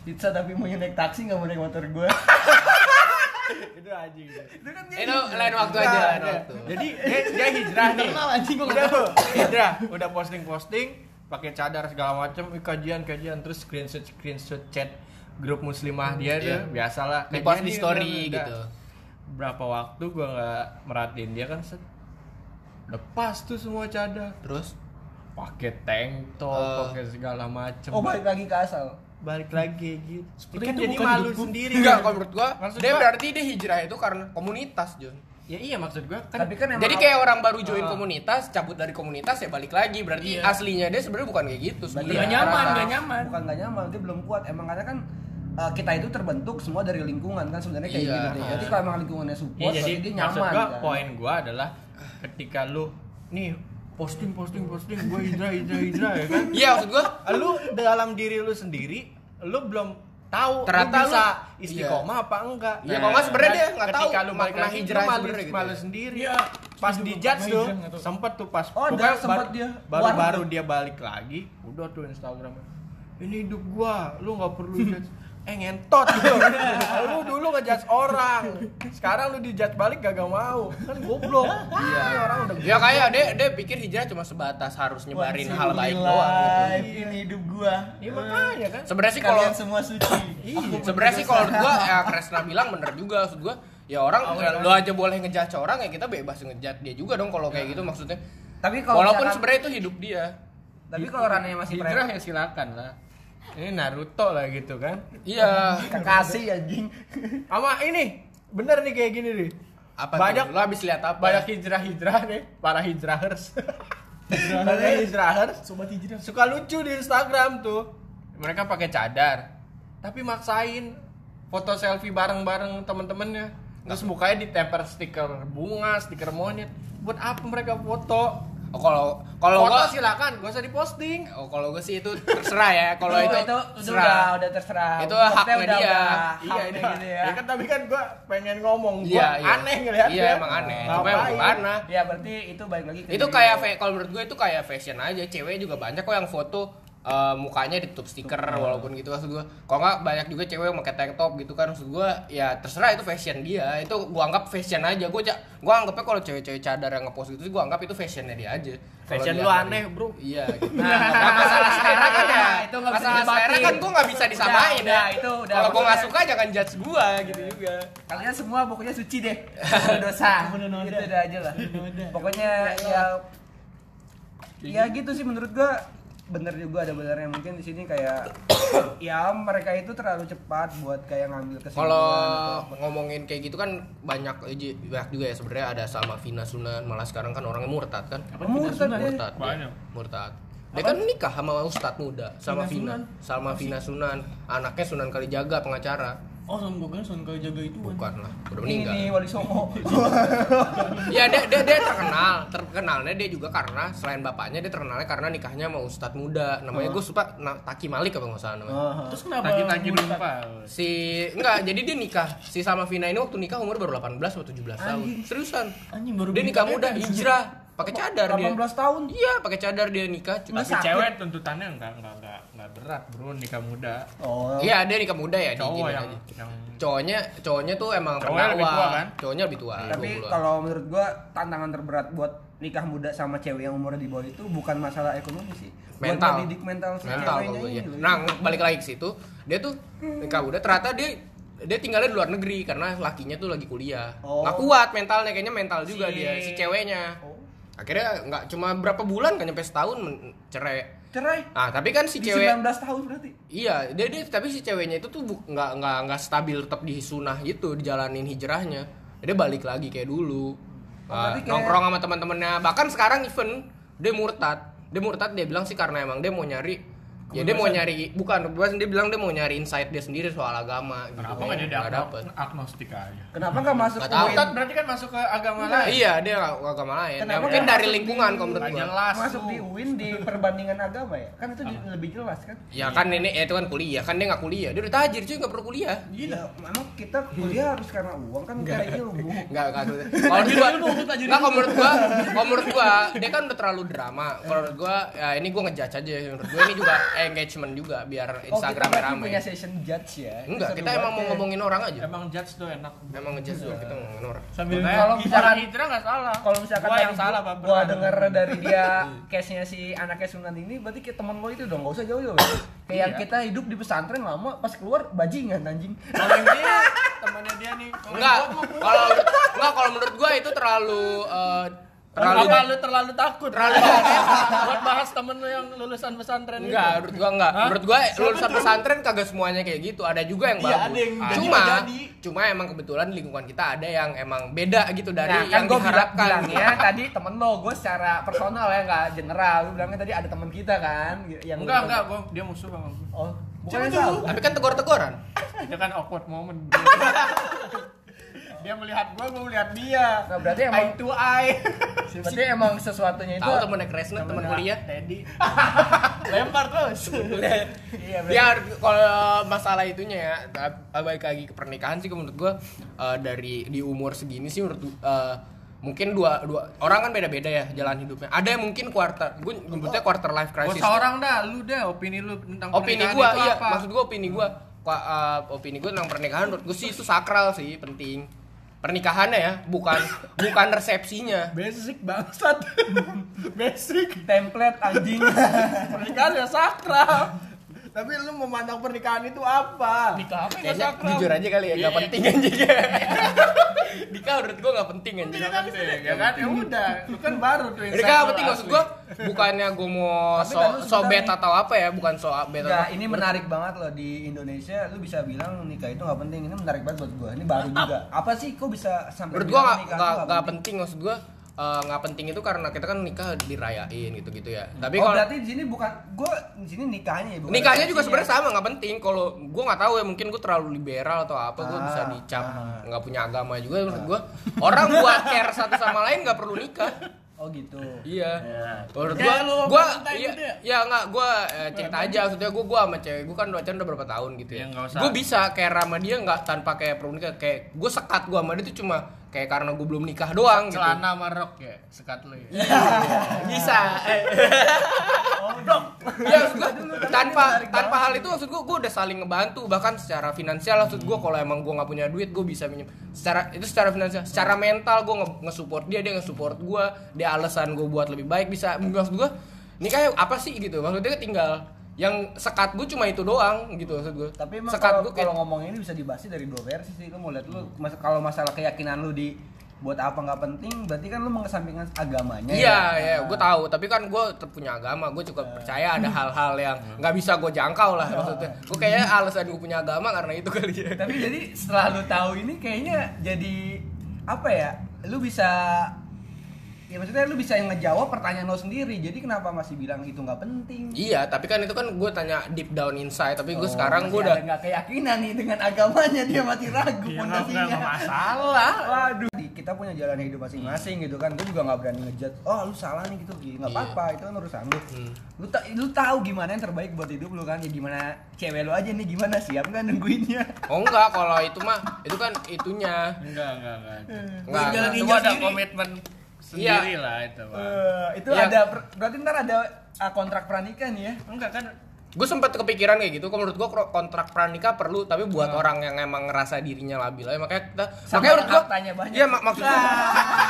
pizza tapi mau naik taksi nggak mau naik motor gua itu anjing itu kan dia Itu hijrah. lain waktu aja, Nah, lain dia- waktu. jadi dia, dia hijrah nih anjing gua udah hijrah udah posting posting pakai cadar segala macam kajian kajian terus screenshot screenshot chat grup muslimah dia Iya. tuh biasalah Di post di story udah- gitu. berapa waktu gua nggak merhatiin dia kan set lepas tuh semua cadar Terus pakai tank top Eh. pakai segala macam oh balik lagi ke asal balik lagi gitu Seperti kan itu jadi malu sendiri enggak kalau menurut gua Maksud dia gua- berarti dia hijrah itu karena komunitas, Jon. ya iya maksud gua kan tapi kan emang Jadi kayak orang baru join Ah. komunitas, cabut dari komunitas ya balik lagi. Berarti Iya. aslinya dia sebenarnya bukan kayak gitu. Sebenarnya. Nggak nyaman, nggak nyaman. bukan nggak nyaman dia belum kuat emang karena kan uh, kita itu terbentuk semua dari lingkungan kan sebenarnya kayak Iya. gitu deh. Jadi kalau emang lingkungannya support, Iya jadi dia maksud nyaman. gua kan. poin gua adalah ketika lu nih posting posting posting gua hijrah hijrah hijrah ya kan Iya, maksud gua lu dalam diri lu sendiri lu belum tahu Ternyata lu bisa istiqomah apa enggak Iya, kalau nggak sebenarnya dia nggak tahu ketika lu balik makna hijrah lu malu, gitu malu ya. sendiri Iya. pas di judge tuh sempet tuh pas Oh, pokoknya sempet baru- dia. baru War baru tuh. dia balik lagi udah tuh Instagram ini hidup gua lu nggak perlu judge eh ngentot gitu lu dulu ngejudge orang sekarang lu dijudge balik gak, gak mau kan goblok iya orang udah Ya kayak dia dia pikir hijrah cuma sebatas harus nyebarin hal baik doang gitu. Ini hidup gua. Iya makanya kan Sebenarnya sih kalau Kalian semua suci. Iya. sebenarnya sih kalau gua ya Kresna bilang bener juga maksud gua ya orang lo aja boleh ngejudge orang ya kita bebas ngejudge dia juga dong kalau kayak gitu maksudnya. Tapi kalau Walaupun sebenarnya itu hidup dia. tapi kalau rananya masih hijrah ya silakan lah ini Naruto lah gitu kan? Iya. kekasih anjing. sama ini. Bener nih kayak gini nih. Apa banyak tuh? Lo habis lihat apa? banyak hijrah-hijrah nih. Para hijrahers. Para hijrahers. Sobat hijrah. suka lucu di Instagram tuh. Mereka pakai cadar. Tapi maksain foto selfie bareng-bareng temen-temennya. Terus mukanya ditempel stiker bunga stiker monyet. Buat apa mereka foto Oh, kalau kalau foto gua silakan gak usah diposting Oh, kalau gue sih itu terserah ya. Kalau itu, itu, itu terserah. udah udah terserah. Itu Maksudnya haknya udah, dia. udah iya ini gitu ya. ya kan tapi kan gua pengen ngomong gua Iya, iya. aneh ngeliatnya Iya, emang aneh. Cuma emang gimana? Ya berarti itu balik lagi ke Itu diri kayak kalau menurut gue itu kayak fashion aja. Cewek juga banyak kok yang foto eh, mukanya ditutup stiker walaupun gitu maksud gue. Kalau nggak banyak juga cewek yang pakai tank top gitu kan maksud gue ya terserah itu fashion dia. Itu gua anggap fashion aja. Gue gua anggapnya kalau cewek-cewek cadar yang ngepost gitu sih gua anggap itu fashionnya dia aja. Fashion lu aneh bro Iya. Gitu. Nah, masalah selera kan ya. Itu nggak bisa masalah selera kan gue nggak bisa disamain Udah, ya. itu udah. Kalau gue nggak suka jangan judge gue gitu juga. Kalian semua pokoknya suci deh. Dosa. Gitu udah aja lah. Pokoknya ya ya gitu sih menurut gua bener juga ada benernya mungkin di sini kayak ya mereka itu terlalu cepat buat kayak ngambil kesimpulan Kalau atau- ngomongin kayak gitu kan banyak iji- banyak juga ya sebenarnya ada sama Vina Sunan malah sekarang kan orangnya murtad kan. Apa Murtad dia. Murtad. dia. Banyak. Murtad. Dia kan nikah sama ustadz muda sama Vina Vina, Sunan? sama Vina Sunan. Anaknya Sunan Kalijaga pengacara. Oh, Son gue kan Son jaga itu kan. Bukan lah, udah ini meninggal. nih Wali Songo Ya dia, dia dia terkenal, terkenalnya dia juga karena selain bapaknya dia terkenalnya karena nikahnya sama ustadz muda. Namanya gue suka na, Taki Malik apa nggak salah namanya. Aha. Terus kenapa? Lagi-lagi Murtad? lupa. Si enggak, jadi dia nikah. Si sama Vina ini waktu nikah umur baru 18 atau 17 tahun. Seriusan. Anjing baru Dia nikah muda, hijrah, pakai cadar dia. 18 tahun Iya, pakai cadar dia nikah. Cuma Tapi sakit. cewek tuntutannya enggak enggak enggak enggak berat, Bro, nikah muda. oh Iya, dia nikah muda ya, Cowok yang aja. yang Cowoknya, cowoknya tuh emang Cowoknya lebih tua, kan? Cowoknya lebih tua. tapi 20-an. kalau menurut gua tantangan terberat buat nikah muda sama cewek yang umurnya di bawah itu bukan masalah ekonomi sih buat mental mendidik mental si mental ceweknya ya. loh. nah balik lagi ke situ dia tuh nikah muda ternyata dia dia tinggalnya di luar negeri karena lakinya tuh lagi kuliah Oh. nggak kuat mentalnya kayaknya mental juga Si- dia si ceweknya Oh. Akhirnya nggak cuma berapa bulan kan nyampe setahun cerai. Cerai? Ah tapi kan si di cewek 19 tahun berarti? Iya dia, dia tapi si ceweknya itu tuh nggak nggak nggak stabil tetap di sunah gitu dijalanin hijrahnya. Dia balik lagi kayak dulu. Oh, berarti kayak- nongkrong sama teman-temannya. Bahkan sekarang even dia murtad. Dia murtad dia bilang sih karena emang dia mau nyari ya dia mau nyari bukan bukan dia bilang dia mau nyari insight dia sendiri soal agama gitu Kenapa nggak jadi Nggak dapet agnostik aja? kenapa nggak masuk Nggak ke? Ustad berarti kan masuk ke agama lain. iya dia nggak agama lain ya, Kenapa mungkin nggak dari lingkungan kalau menurut Nggak gua jelas. masuk di UIN di perbandingan agama ya kan itu lebih jelas kan ya kan ini eh, itu kan kuliah kan dia nggak kuliah dia udah tajir cuy nggak perlu kuliah Gila, memang kita kuliah harus karena uang kan kita ilmu. Enggak, enggak. Kalau gua, enggak kalau menurut gua, kalau menurut gua dia kan udah terlalu drama. Kalau menurut gua, ya ini gua ngejudge aja. Menurut gua ini juga engagement juga biar Oh, kita Instagram rame. punya session judge ya. Enggak, kita emang mau ya. ngomongin orang aja. Emang judge tuh enak. Emang ngejudge doang, kita ngomongin orang. Sambil Makanya kalau misalkan- hijrah nggak salah. Kalau misalkan gua yang salah, Pak. Gua denger dari dia case-nya si anaknya Sunan ini berarti kayak teman lo itu dong, gak usah jauh-jauh. ya. Kayak Iya. kita hidup di pesantren lama pas keluar bajingan anjing. Kalau yang dia temannya dia nih. Enggak, kalau enggak kalau menurut gua itu terlalu eh, Terlalu terlalu lu terlalu takut. Terlalu- buat bahas temen lu yang lulusan pesantren itu. Enggak, menurut gua enggak. Hah? Menurut gua lulusan pesantren kagak semuanya kayak gitu. Ada juga yang Iya, bagus. ada yang jadi cuma jadi. cuma emang kebetulan di lingkungan kita ada yang emang beda gitu dari Nah, yang bilang, diharapkan. bilangnya tadi temen lo, gue secara personal ya nggak general. Lu bilangnya tadi ada teman kita kan yang Enggak, enggak, gua dia musuh sama gua. Oh, bukan. Tapi kan tegur-teguran. Itu kan awkward moment. Dia melihat gua, gua melihat dia. Nah, berarti emang eye to eye. berarti emang sesuatunya itu Tahu temennya Kresna, teman kuliah. Teddy. Lempar terus. Iya, Ya kalau masalah itunya ya, balik lagi ke pernikahan sih menurut gua eh, dari di umur segini sih menurut eh, mungkin dua dua orang kan beda-beda ya jalan hidupnya. Ada yang mungkin quarter, gue nyebutnya quarter life crisis. usah orang dah, lu deh opini lu tentang opini itu iya apa? maksud gua opini gua Kwa- eh, opini gua tentang pernikahan menurut gua sih itu sakral sih penting pernikahannya ya bukan bukan resepsinya Basic bangsat. Basic. template anjing. Pernikahan ya sakral. Tapi lu memandang pernikahan itu apa? Nikah apa kayaknya sakral? jujur aja kali ya nggak Iya. penting anjing nikah menurut gua nggak penting anjing Iya kan, ya kan? Ya udah, lu kan baru tuh yang Ini sakral penting maksud gua bukannya gua mau so, kan lu so bet sebentar atau apa ya, bukan so bet Enggak, ini menarik banget loh di Indonesia. Lu bisa bilang nikah itu nggak penting. Ini menarik banget buat gua. Ini baru juga. Apa sih kok bisa sampai Menurut gua nikah nggak penting maksud gua eh, nggak penting itu karena kita kan nikah dirayain gitu-gitu ya. Tapi oh, kalau berarti di sini bukan gua di sini nikahnya ya, bukan nikahnya juga sebenarnya sama nggak penting. Kalau gue nggak tahu ya mungkin gue terlalu liberal atau apa gue Ah, bisa dicap ah. nggak punya agama juga. Menurut gue orang buat care satu sama lain nggak perlu nikah. Oh gitu. iya. Menurut Kayak gue lu gue iya gitu ya? ya nggak gue eh, cerita aja. maksudnya gue gue sama cewek gue kan pacaran udah berapa tahun gitu Ya, ya usah. gue bisa care sama dia nggak tanpa kayak perlu nikah. Kayak gue sekat gue sama dia tuh cuma kayak karena gue belum nikah doang gitu. Celana sama rok ya, sekat lu ya. bisa. Ya maksud gua, tanpa tanpa hal itu maksud gua gua udah saling ngebantu. Bahkan secara finansial maksud gua kalau emang gua nggak punya duit gua bisa minjem. Secara itu secara finansial. Secara mental gua nge- nge-support dia dia nge-support gua. Dia alasan gua buat lebih baik bisa. Maksud gua ini kayak apa sih gitu? Maksudnya tinggal yang sekat gua cuma itu doang gitu maksud gua Tapi emang sekat kalau, kayak kalau ngomong ini bisa dibahas dari dua versi sih. Lu mau lihat lu mas- kalau masalah keyakinan lu di buat apa nggak penting berarti kan lu mengesampingkan agamanya Iya, ya? iya, Nah, gue tahu. Tapi kan gue punya agama. Gue juga percaya ada hal-hal yang nggak bisa gue jangkau lah maksudnya. Gue kayaknya alasan gue punya agama karena itu kali ya. tapi jadi setelah lu tahu ini kayaknya jadi apa ya lu bisa ya maksudnya lu bisa ngejawab pertanyaan lo sendiri jadi kenapa masih bilang itu nggak penting Iya, tapi kan itu kan gue tanya deep down inside. Tapi gue Oh, sekarang gue udah nggak keyakinan nih dengan agamanya dia masih ragu Ya, nggak- pondasinya nggak masalah. waduh kita punya jalan hidup masing-masing gitu kan gue juga nggak berani ngejudge oh lu salah nih gitu nggak Iya. apa-apa itu kan urusan lu Hmm. lu ta- lu tahu gimana yang terbaik buat hidup lu kan ya gimana cewek lu aja nih gimana siap nggak nungguinnya Oh enggak, kalau itu mah itu kan itunya. Enggak, enggak, enggak. Enggak. Enggak. Itu ninja ada komitmen sendiri lah itu, Pak. Eh, itu Iya. ada berarti ntar ada ah, kontrak pernikahan ya Enggak kan Gue sempat kepikiran kayak gitu. Kalau menurut gue kontrak pranikah perlu, tapi buat orang yang emang ngerasa dirinya labil aja. Makanya kita, Sama makanya menurut gue, hartanya banyak. Iya, mak maksud gue,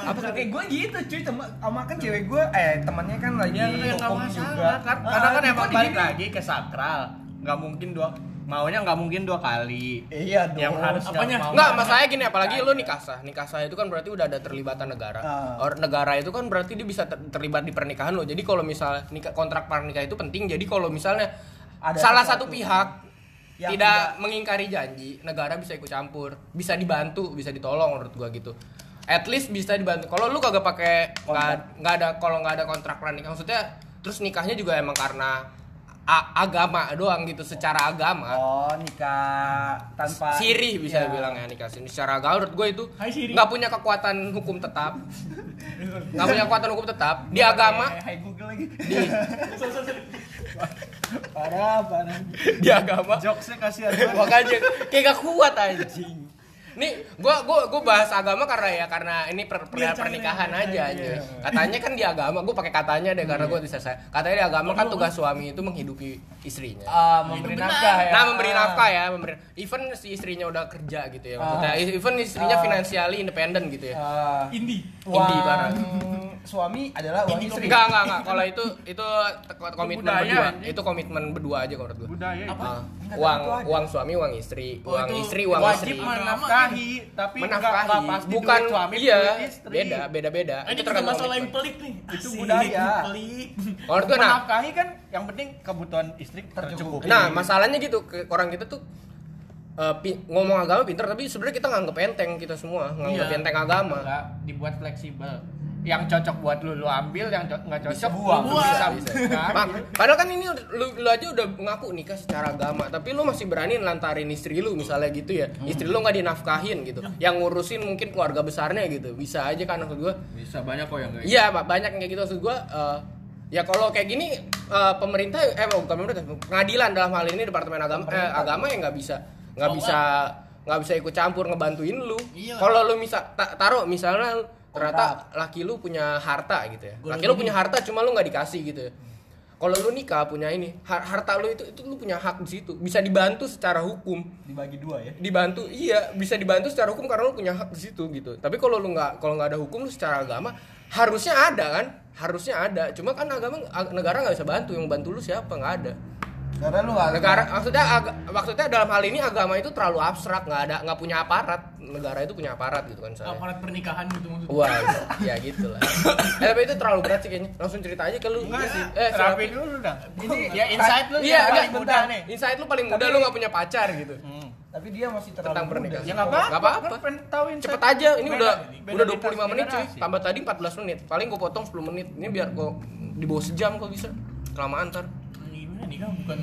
apa kayak gue gitu cuy sama sama kan cewek gue eh temannya kan lagi ya hukum juga kan Ah, karena kan kok emang balik lagi ke sakral nggak mungkin dua maunya nggak mungkin dua kali iya dong yang harus Apanya? mau Enggak, masalahnya gini apalagi lu nikah sah. Nikah sah itu kan berarti udah ada terlibatan negara. Ah. Or negara itu kan berarti dia bisa ter- terlibat di pernikahan lo. Jadi kalau misalnya nikah kontrak pernikah itu penting. Jadi kalau misalnya Ada salah satu pihak Yang tidak, tidak- mengingkari janji, negara bisa ikut campur, bisa dibantu, bisa ditolong menurut gua gitu. At least bisa dibantu. Kalau lu kagak pakai nggak nggak ada kalau nggak ada kontrak pernikah maksudnya terus nikahnya juga emang karena a- agama doang gitu secara agama. oh nikah tanpa Siri bisa Iya. bilang ya nikah sini secara agama menurut gue itu Hai, Siri. nggak punya kekuatan hukum tetap. Nggak punya kekuatan hukum tetap. Di agama. Eh, hai Google lagi. Di. Parah parah. Di agama. Jokesnya kasihan banget. Makanya kayak gak kuat anjing nih gua gua gua bahas agama karena ya karena ini per, per- cair, pernikahan aja anjing. iya. katanya kan di agama gua pakai katanya deh karena gua bisa saya katanya di agama kan tugas suami itu menghidupi istrinya Ah, memberi nafkah ya Nah memberi nafkah ya, memberi even si istrinya udah kerja gitu ya maksudnya, even istrinya Ah. financially independent gitu ya. Ah, Indi. Indie parah. suami adalah uang istri Enggak, enggak, enggak. Kalau itu itu komitmen berdua. Itu komitmen berdua aja kalau menurut gua. budaya itu Ah, Enggak, uang uang suami, uang istri, Oh, uang istri, uang wajib istri. menafkahi tapi Menafkahi, nggak pasti bukan duit suami iya, duit istri. beda, beda-beda. Ah, Ini Itu tergantung masalah yang pelik nih. Itu budaya. Pelik. Gua nah, menafkahi kan yang penting kebutuhan istri tercukupi Nah, masalahnya gitu ke orang kita tuh eh, pi- ngomong agama pinter tapi sebenarnya kita nganggep enteng kita semua, nganggep Iya. enteng agama. Enggak, dibuat fleksibel yang cocok buat lu lu ambil yang co- nggak cocok buang. lu Buang. bisa, Bisa. bisa. Mak- padahal kan ini lu, lu aja udah ngaku nikah secara agama, tapi lu masih berani lantarin istri lu misalnya gitu ya. Istri lu nggak dinafkahin gitu. Yang ngurusin mungkin keluarga besarnya gitu. Bisa aja kan maksud gua. bisa banyak kok yang kayak Iya, Pak, banyak yang kayak gitu maksud gua eh, ya kalau kayak gini eh, pemerintah eh bukan pemerintah, pengadilan dalam hal ini departemen agama eh, agama ya nggak bisa nggak Oh, bisa nggak bisa ikut campur ngebantuin lu. Iya. Kalau lu misal ta- taruh misalnya ternyata laki lu punya harta gitu ya. Gua Laki lu punya harta cuma lu nggak dikasih gitu ya. Kalau lu nikah punya ini, har- harta lu itu itu lu punya hak di situ. Bisa dibantu secara hukum. dibagi dua ya Dibantu iya, bisa dibantu secara hukum karena lu punya hak di situ gitu. Tapi kalau lu nggak kalau nggak ada hukum lu secara agama harusnya ada kan? Harusnya ada. Cuma kan agama ag- negara nggak bisa bantu. Yang bantu lu siapa? nggak ada. Karena lu nggak Negara maksudnya aga- maksudnya dalam hal ini agama itu terlalu abstrak, nggak ada nggak punya aparat. Negara itu punya aparat gitu kan saya. Aparat pernikahan gitu maksudnya. Wah, ya gitu lah. eh, tapi itu terlalu berat sih kayaknya. Langsung cerita aja ke lu. enggak sih Eh, rapi dulu dah Ini ya insight lu Iya, enggak, paling muda nih Insight lu paling muda Tapi- lu nggak punya pacar gitu. tapi dia masih terlalu Tentang pernikahan. ya nggak apa-apa. Kan tahu. Cepet aja, ini Beda- udah beda udah lintas 25 menit cuy. Tambah tadi 14 menit. Paling gua potong 10 menit. Ini biar kok di bawah sejam kok bisa. Kelamaan ntar. Nih kan bukan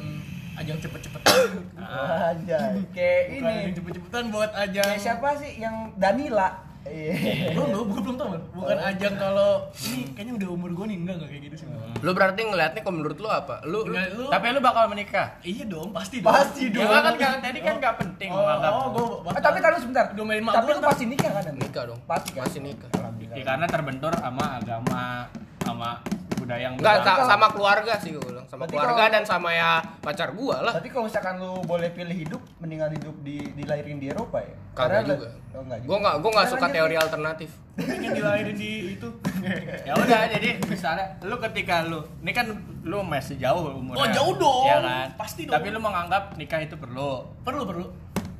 ajang cepet-cepetan. Anjay. kayak Bukan ini ajang cepet-cepetan buat ajang. kayak siapa sih yang Danila Iya. Belum, belum, gua belum tahu. Bang. Bukan Oh. ajang kalau ini kayaknya udah umur gua nih enggak enggak kayak gitu sih. Lu berarti ngeliatnya kalau menurut lu apa? Lu, lu Enggak, lu tapi lu bakal menikah Iya dong, pasti dong. Pasti ya dong. nggak kan kan tadi kan nggak penting Oh, oh, gua Eh, tapi taruh sebentar Domain mak tapi ntar. pasti nikah kan nikah dong. pasti kan Masih nikah. Ya, karena terbentur sama agama sama budaya yang Enggak, sa- sama keluarga sih gue bilang. Sama Berarti keluarga kalau- dan sama ya pacar gua lah. Tapi kalau misalkan lu boleh pilih hidup, mendingan hidup di dilahirin di Eropa ya? Kagak Karena- juga. Oh, enggak juga. Gua nggak gua nggak Nah, suka lanjut teori alternatif. Pengen dilahirin di itu. ya udah jadi misalnya lu ketika lu ini kan lu masih jauh umurnya Oh, jauh dong. ya kan Pasti dong. tapi lu menganggap nikah itu perlu Perlu, perlu.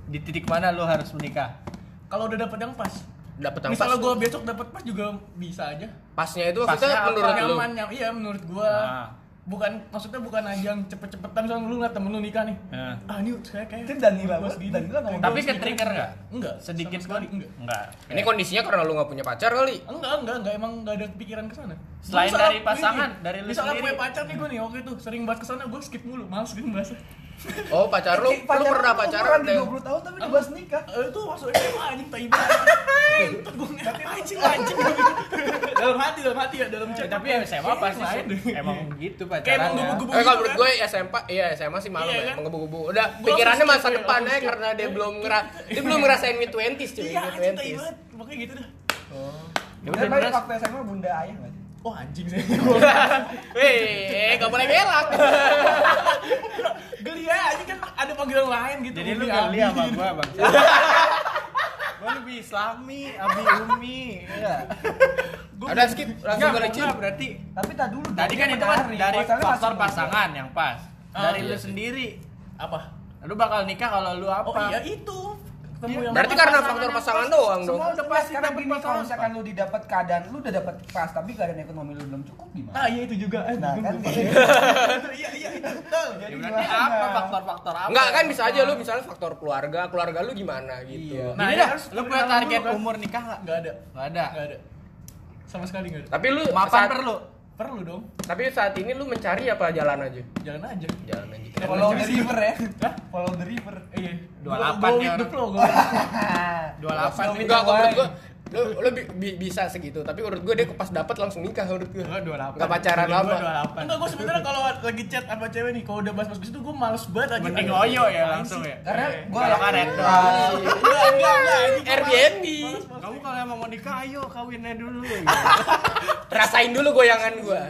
di titik mana lu harus menikah Kalau udah dapet yang pas. Dapet yang Misalnya pas gue tuh. besok dapat pas juga bisa aja. pasnya itu Pasnya maksudnya apa? menurut lu nyaman, nyaman. Iya menurut gua. Nah. Bukan maksudnya bukan ajang cepet-cepetan misalnya lu ngeliat temen lu nikah nih. Ya. Ah ini saya kayak Itu Danila, bos gini. Danila ngomong Tapi ke trigger aja. nggak? Enggak. Sedikit sama sekali enggak. Enggak. ini kondisinya karena lu nggak punya pacar kali Enggak, enggak, enggak emang enggak ada pikiran ke sana. Selain Misalnya dari pasangan, dari lu Misalnya sendiri. punya pacar nih gue nih waktu itu sering bahas ke sana gue skip mulu, males gitu bahas. Oh pacar lu lu pernah pacaran deh 20 tahun tapi dibahas nikah. Eh, itu masuk SMA anjing tai banget. Gue ngapain sih anjing Dalam hati, dalam hati ya, dalam chat. Tapi ya SMA pasti lain deh. emang gitu Kayak pacaran ya. gubu-gubu Eh kalau gitu menurut kan. gue SMP, iya SMA sih malu Iya ya, kan? menggebu-gebu. Udah pikirannya masa skip, depan langsung ya karena dia belum ngera, dia belum ngerasain mid 20s cuy, Iya, mid anjing tai 20s. banget. Makanya gitu dah. Ya Udah udah tapi SMA bunda ayah nggak sih? Oh anjing sih. Hei, gak boleh belak. Geli ya, anjing kan ada panggilan lain gitu. Jadi lu geli sama gua, Bang. Gua lebih Islami, Abi Umi, iya. Gua Udah skip, langsung ke enggak, berarti Tapi tak dulu. tadi kan itu kan dari faktor pasangan yang pas. Ah, Dari iya lu sendiri. Apa? Lu bakal nikah kalau lu apa? Oh iya itu. Ketemu yang Berarti karena faktor pasangan pas, doang dong. semua udah pasti sekarang dapet gini kalau misalkan lu didapat keadaan lu udah dapat pas tapi keadaan ekonomi lu belum cukup gimana? Ah iya itu juga. Eh, Nah, kan gitu. Iya iya itu betul. Ya Jadi apa faktor-faktor apa? Enggak kan bisa aja lu misalnya faktor keluarga, keluarga lu gimana gitu. Iya. Nah, Nah, ya lu punya target umur nikah enggak? Enggak ada. Enggak ada. Enggak ada. Sama sekali enggak ada. Tapi lu Mapan perlu. Perlu dong. Tapi saat ini lu mencari apa jalan aja? Jalan aja. Jalan aja. Ya, Follow the river ya. Hah? Follow the river. Iya. Dua Go- delapan go nih with the flow, go. Dua delapan. Enggak, menurut gua lu, lu bi- bi- bisa segitu, tapi menurut gua dia pas dapat langsung nikah menurut gua. Gua 28. Enggak pacaran lama. 28. Enggak, gue sebenarnya kalau lagi chat sama cewek nih, kalau udah bahas-bahas gitu gue males banget aja. Mending oyo ya langsung ya. Karena Eh, gua kalau kan. Ah, Enggak, enggak, enggak. ini Airbnb. males, males. Kamu kalau emang mau nikah ayo kawinnya dulu. Rasain dulu goyangan gua.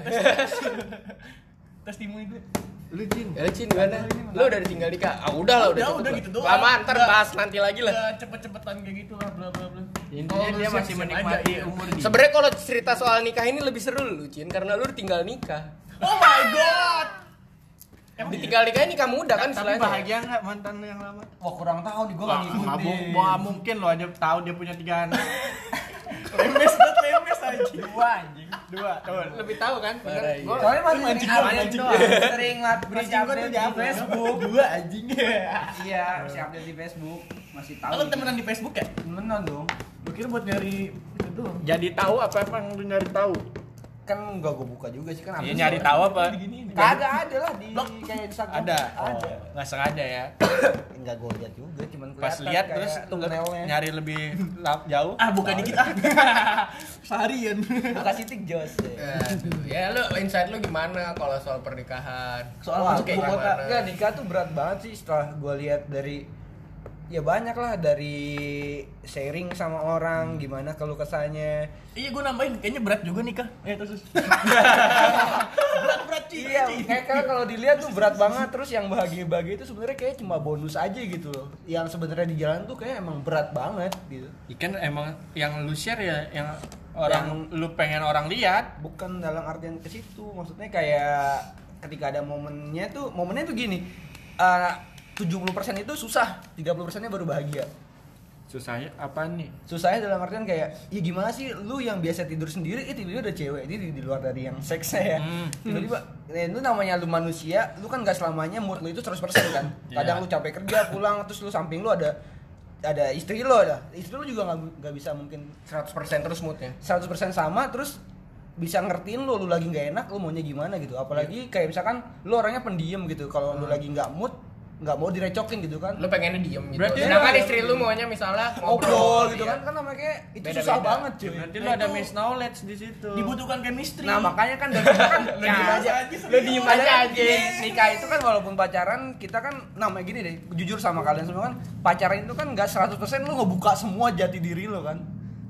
Testimoni gue. Lu Jin. Ya Cin gimana? Lu udah ditinggal nikah? Ah udah lah udah. Udah, udah gitu doang. Lama ntar bahas nanti lagi lah. Cepet-cepetan kayak gitu lah, bla bla bla. Intinya Oh, dia masih menikmati iya. umur dia. Sebenarnya kalau cerita soal nikah ini lebih seru lu Cin karena lu tinggal nikah. Oh my god. Emang Ditinggal nikah ini kamu udah kan Tapi istilahnya. bahagia nggak mantan yang lama? Wah kurang tahu nih gua Wah, nggak ngikutin. mabuk, wah mungkin lo aja tahu dia punya tiga anak. lemes banget lemes anjing. Dua anjing. Dua, tuh. Lebih tahu kan? iya. Gua- Soalnya masih Mancing doang. sering Bridging gua tuh update di. Facebook. Dua anjing. Iya, masih update di Facebook. Masih tahu. Kalau temenan di Facebook ya? Temenan dong. Gue kira buat nyari itu doang. Jadi tahu apa yang lu nyari tahu? Kan enggak gua buka juga sih kan. Iya update nyari tahu apa? Kagak ada lah di kayak Instagram. Ada. Ada. Oh, nggak sengaja ya. Enggak gua lihat juga, cuman Pas lihat terus thumbnailnya. nyari lebih jauh. Ah, buka dikit ah. Seharian. buka sitik Jos. Aduh, ya lu insight lu gimana kalau soal pernikahan? Soal ibu kota. gimana? Enggak, nikah tuh berat banget sih setelah gue lihat dari ya banyak lah dari sharing sama orang gimana kalau kesannya Iya, gue nambahin kayaknya berat juga nikah. Eh, terus. berat berat sih. iya kayak kalau dilihat tuh berat banget terus yang bahagia bahagia itu sebenarnya kayak cuma bonus aja gitu loh yang sebenarnya di jalan tuh kayak emang berat banget gitu Ikan emang yang lu share ya yang orang lu pengen orang lihat. bukan dalam artian ke situ maksudnya kayak ketika ada momennya tuh momennya tuh gini eh, 70% itu susah 30% nya baru bahagia Susahnya apa nih? susahnya dalam artian kayak ya gimana sih lu yang biasa tidur sendiri eh tiba-tiba ada cewek ini di, di luar dari yang seksnya ya Hmm. tiba-tiba eh, lu namanya lu manusia lu kan gak selamanya mood lu itu 100% kan kadang Iya. lu capek kerja pulang terus lu samping lu ada ada istri lu ada istri lu juga nggak bisa mungkin 100% terus moodnya. 100% sama terus bisa ngertiin lu lu lagi nggak enak lu maunya gimana gitu apalagi kayak misalkan lu orangnya pendiam gitu kalau lu lagi nggak mood nggak mau direcokin gitu kan Lu pengennya diem gitu. Berarti Sedangkan lu- istri lu maunya misalnya ngobrol gitu iya. kan kan namanya kayak itu Beda-beda. susah banget cuy Berarti Nah, lu ada itu misknowledge di situ. Dibutuhkan chemistry. Nah makanya kan dari kan Lu diem aja. lu diem aja Aja, aja. Nikah itu kan walaupun pacaran kita kan namanya gini deh, jujur sama kalian semua kan pacaran itu kan nggak 100% lu ngebuka semua jati diri lo kan.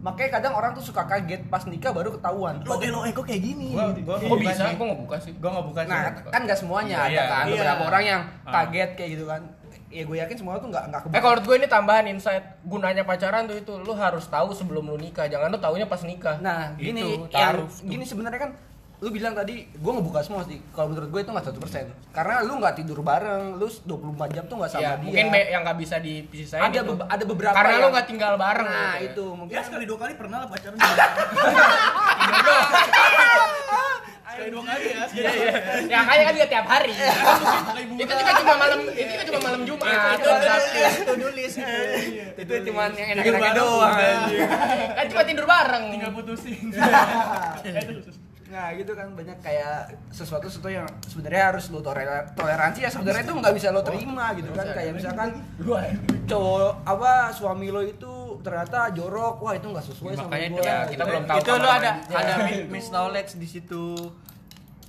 Makanya kadang orang tuh suka kaget pas nikah baru ketahuan. Lo eh lo eh kok kayak gini. Gua- gitu. gua- Kok bisa? Gua nggak buka sih. Gua nggak buka sih. Nah, kan nggak semuanya Iya, ada kan iya. beberapa orang yang Ah. kaget kayak gitu kan. Ya gue yakin semua tuh nggak nggak kebuka. Eh kalau gue ini tambahan insight gunanya pacaran tuh itu lu harus tahu sebelum lu nikah jangan lu taunya pas nikah Nah, gini, Itu, yang taruh tuh. gini sebenarnya kan lu bilang tadi gue ngebuka semua sih kalau menurut gue itu nggak satu persen karena lu nggak tidur bareng lu 24 jam tuh nggak sama ya, dia mungkin be- yang nggak bisa dipisahin ada itu. be- ada beberapa karena yang- lu nggak tinggal bareng nah gitu ya. itu mungkin Ya sekali dua kali pernah lah pacaran. sekali dua kali ya. Iya, iya. Ya kayak kan dia tiap hari. itu juga cuma malam, itu juga cuma malam Jumat. itu itu nulis itu itu cuma yang enak-enaknya bareng, doang. Kan cuma tidur bareng. Tinggal putusin. Nah gitu kan banyak kayak sesuatu sesuatu yang sebenarnya harus lo tolera- toleransi ya sebenarnya itu nggak bisa lo terima gitu kan. kayak misalkan cowok apa suami lo itu ternyata jorok wah itu nggak sesuai sama makanya gue itu ya, kita belum tahu itu lu kamar ada mandinya. ada mi- misknowledge di situ.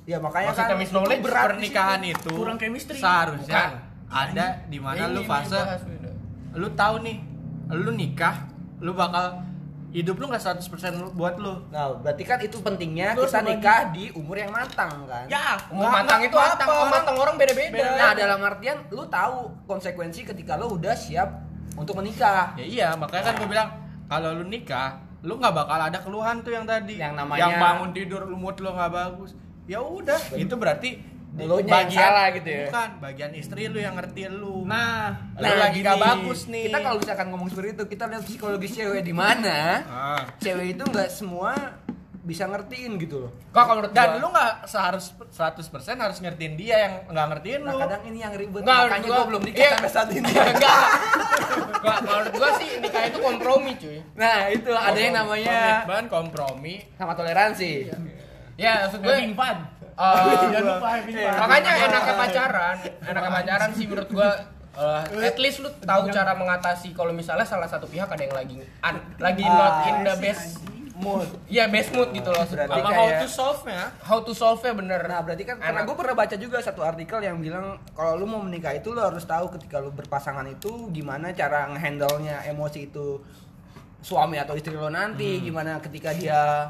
Ya makanya Maksudnya kan misknowledge itu berat di pernikahan itu Kurang chemistry. seharusnya Bukan. ada di mana lu nih, fase lu tahu nih lu nikah lu bakal hidup lu nggak 100% lu- buat lu. Nah berarti kan itu pentingnya Lu kita nikah di umur yang matang kan? Ya, Umur matang itu apa? matang, Umur orang- matang orang beda-beda. nah dalam artian lu tahu konsekuensi ketika lo udah siap untuk menikah. Ya iya makanya kan gue bilang kalau lu nikah lu nggak bakal ada keluhan tuh yang tadi. Yang namanya- yang bangun tidur lu mood lu nggak bagus. Ya udah itu berarti di- Elunya yang salah gitu ya? bukan bagian istri lu yang ngerti lu Nah, Lu lagi nggak gini, bagus nih kita kalau misalkan ngomong seperti itu kita lihat psikologis cewek di mana ah. cewek itu nggak semua bisa ngertiin gitu loh Kok kalau menurut dan gua- lu nggak seharus 100% harus ngertiin dia yang nggak ngertiin Nah lu kadang ini yang ribet Nggak, makanya menurut gue belum nikah iya. sampai saat ini. Enggak. Kalau menurut gua sih nikah itu kompromi, cuy. Nah itu ada yang namanya komitmen kompromi sama toleransi. Ya, maksud gue eh, Jangan lupa fun. makanya enaknya pacaran, enaknya pacaran sih menurut gua eh, at least lu tahu cara mengatasi kalau misalnya salah satu pihak ada yang lagi un- lagi not in the best Mood. Iya best mood gitu loh. Berarti sama kayak- how to solve nya How to solve nya bener. Nah berarti kan karena gue pernah baca juga satu artikel yang bilang kalau lu mau menikah itu lu harus tahu ketika lu berpasangan itu gimana cara ngehandle-nya emosi itu suami atau istri lo nanti, gimana ketika dia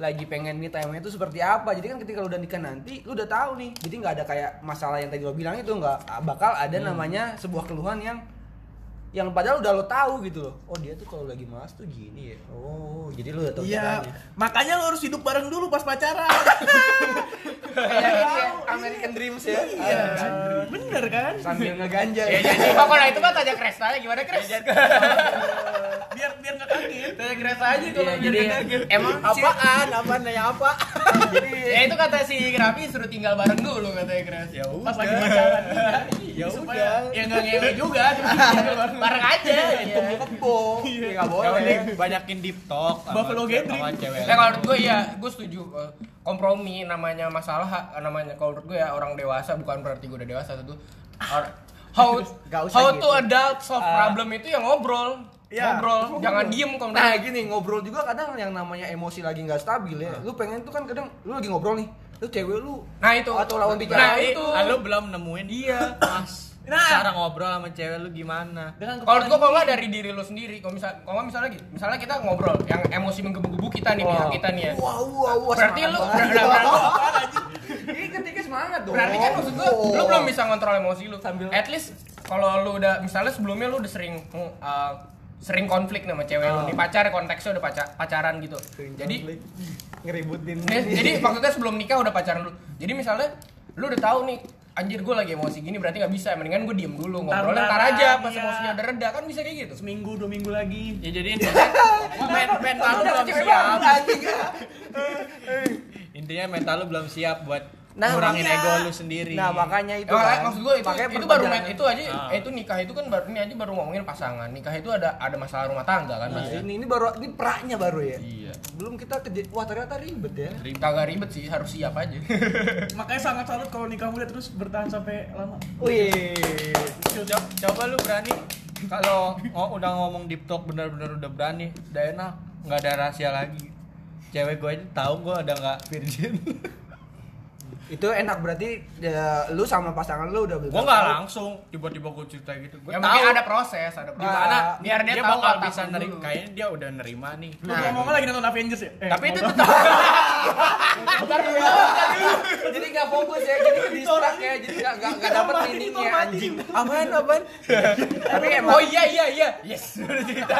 lagi pengen me time itu seperti apa. Jadi kan ketika lu udah nikah nanti lu udah tahu nih. Jadi nggak ada kayak masalah yang tadi lo bilang itu nggak bakal ada namanya sebuah keluhan yang yang padahal udah lo tahu gitu loh. Oh dia tuh kalau lagi malas tuh gini ya. Oh jadi lu udah tahu Iya, caranya. makanya lo harus hidup bareng dulu pas pacaran. Kayak ini ya, American Dreams ya. Iya, bener kan? Sambil ngeganja. Ya jadi pokoknya kalau itu mah tanya Kres aja gimana Kres? Kres aja kalau Iya, biar jadi nggak kaget. emang apaan apaan nanya apa jadi Ya itu kata si Raffi suruh tinggal bareng dulu katanya Kres. ya Pas udah lagi pacaran. Iya, Ya udah. ya nggak ngewe juga. bareng aja. ya. kebo ya nggak Yang boleh banyakin deep talk Buffalo Gathering. Ya kalau menurut gue ya, gue setuju Eh, kompromi namanya masalah eh, namanya kalau menurut gue ya orang dewasa bukan berarti gue udah dewasa tentu. Or- How how gitu. to adult solve Ah. problem itu ya ngobrol. Ya. Ngobrol, jangan diem kalau nah gini ngobrol juga kadang yang namanya emosi lagi nggak stabil ya lu pengen tuh kan kadang lu lagi ngobrol nih lu cewek lu Nah itu. atau lawan Nah, bicara itu. Ah, lu belum nemuin dia pas Nah. cara ngobrol sama cewek lu gimana Dengan Kalau gue kalau nggak dari diri lu sendiri, kalau misal kalau misalnya gitu, misalnya kita ngobrol, yang emosi menggebu-gebu kita nih, pihak kita nih ya. wah wah wah Berarti lu ini ketika semangat dong berarti kan maksud gue, Oh. lu belum bisa ngontrol emosi lu. Sambil- At least kalau lu udah misalnya sebelumnya lu udah sering uh, sering konflik sama cewek lu Oh. nih pacar konteksnya udah paca- pacaran gitu. Jadi Konflik. ngeributin Ya, jadi maksudnya sebelum nikah udah pacaran dulu. Jadi misalnya lu udah tahu nih anjir gue lagi emosi gini berarti nggak bisa mendingan gue diem dulu ngobrol ntar aja pas iya. emosinya udah reda kan bisa kayak gitu seminggu dua minggu lagi. ya jadi intinya men mental lu belum siap banget, anjing. intinya mental lu belum siap buat Nah, ngurangin iya. ego lu sendiri. Nah makanya itu Oh, kan. maksud gue itu Makanya itu baru perpanjangan- itu aja Ah. eh, itu nikah itu kan baru ini aja baru ngomongin pasangan. Nikah itu ada ada masalah rumah tangga kan Nah, pasti ini ini baru ini praknya baru ya? Iya. Belum kita ke wah ternyata ribet ya. Kagak ribet sih harus siap aja. Makanya sangat salut kalau nikah muda terus bertahan sampai lama. wih. Coba, coba lu berani. Kalau ngo- udah ngomong deep talk bener-bener udah berani udah enak nggak ada rahasia lagi. Cewek gue aja tahu gue ada nggak virgin itu enak berarti ya, lu sama pasangan lu udah gue nggak langsung tiba-tiba gue cerita gitu. Gue ya tahu mungkin ada proses ada proses. gimana biar dia, tahu bakal bisa nerima kayaknya dia udah nerima nih. Lu ngomong lagi nonton Avengers ya? Eh, tapi itu tetap Bentar dulu, jadi nggak fokus ya jadi ke distract ya jadi nggak nggak nggak dapet meaningnya anjing. Apaan apaan? Tapi emang Oh iya iya iya. Yes, udah cerita.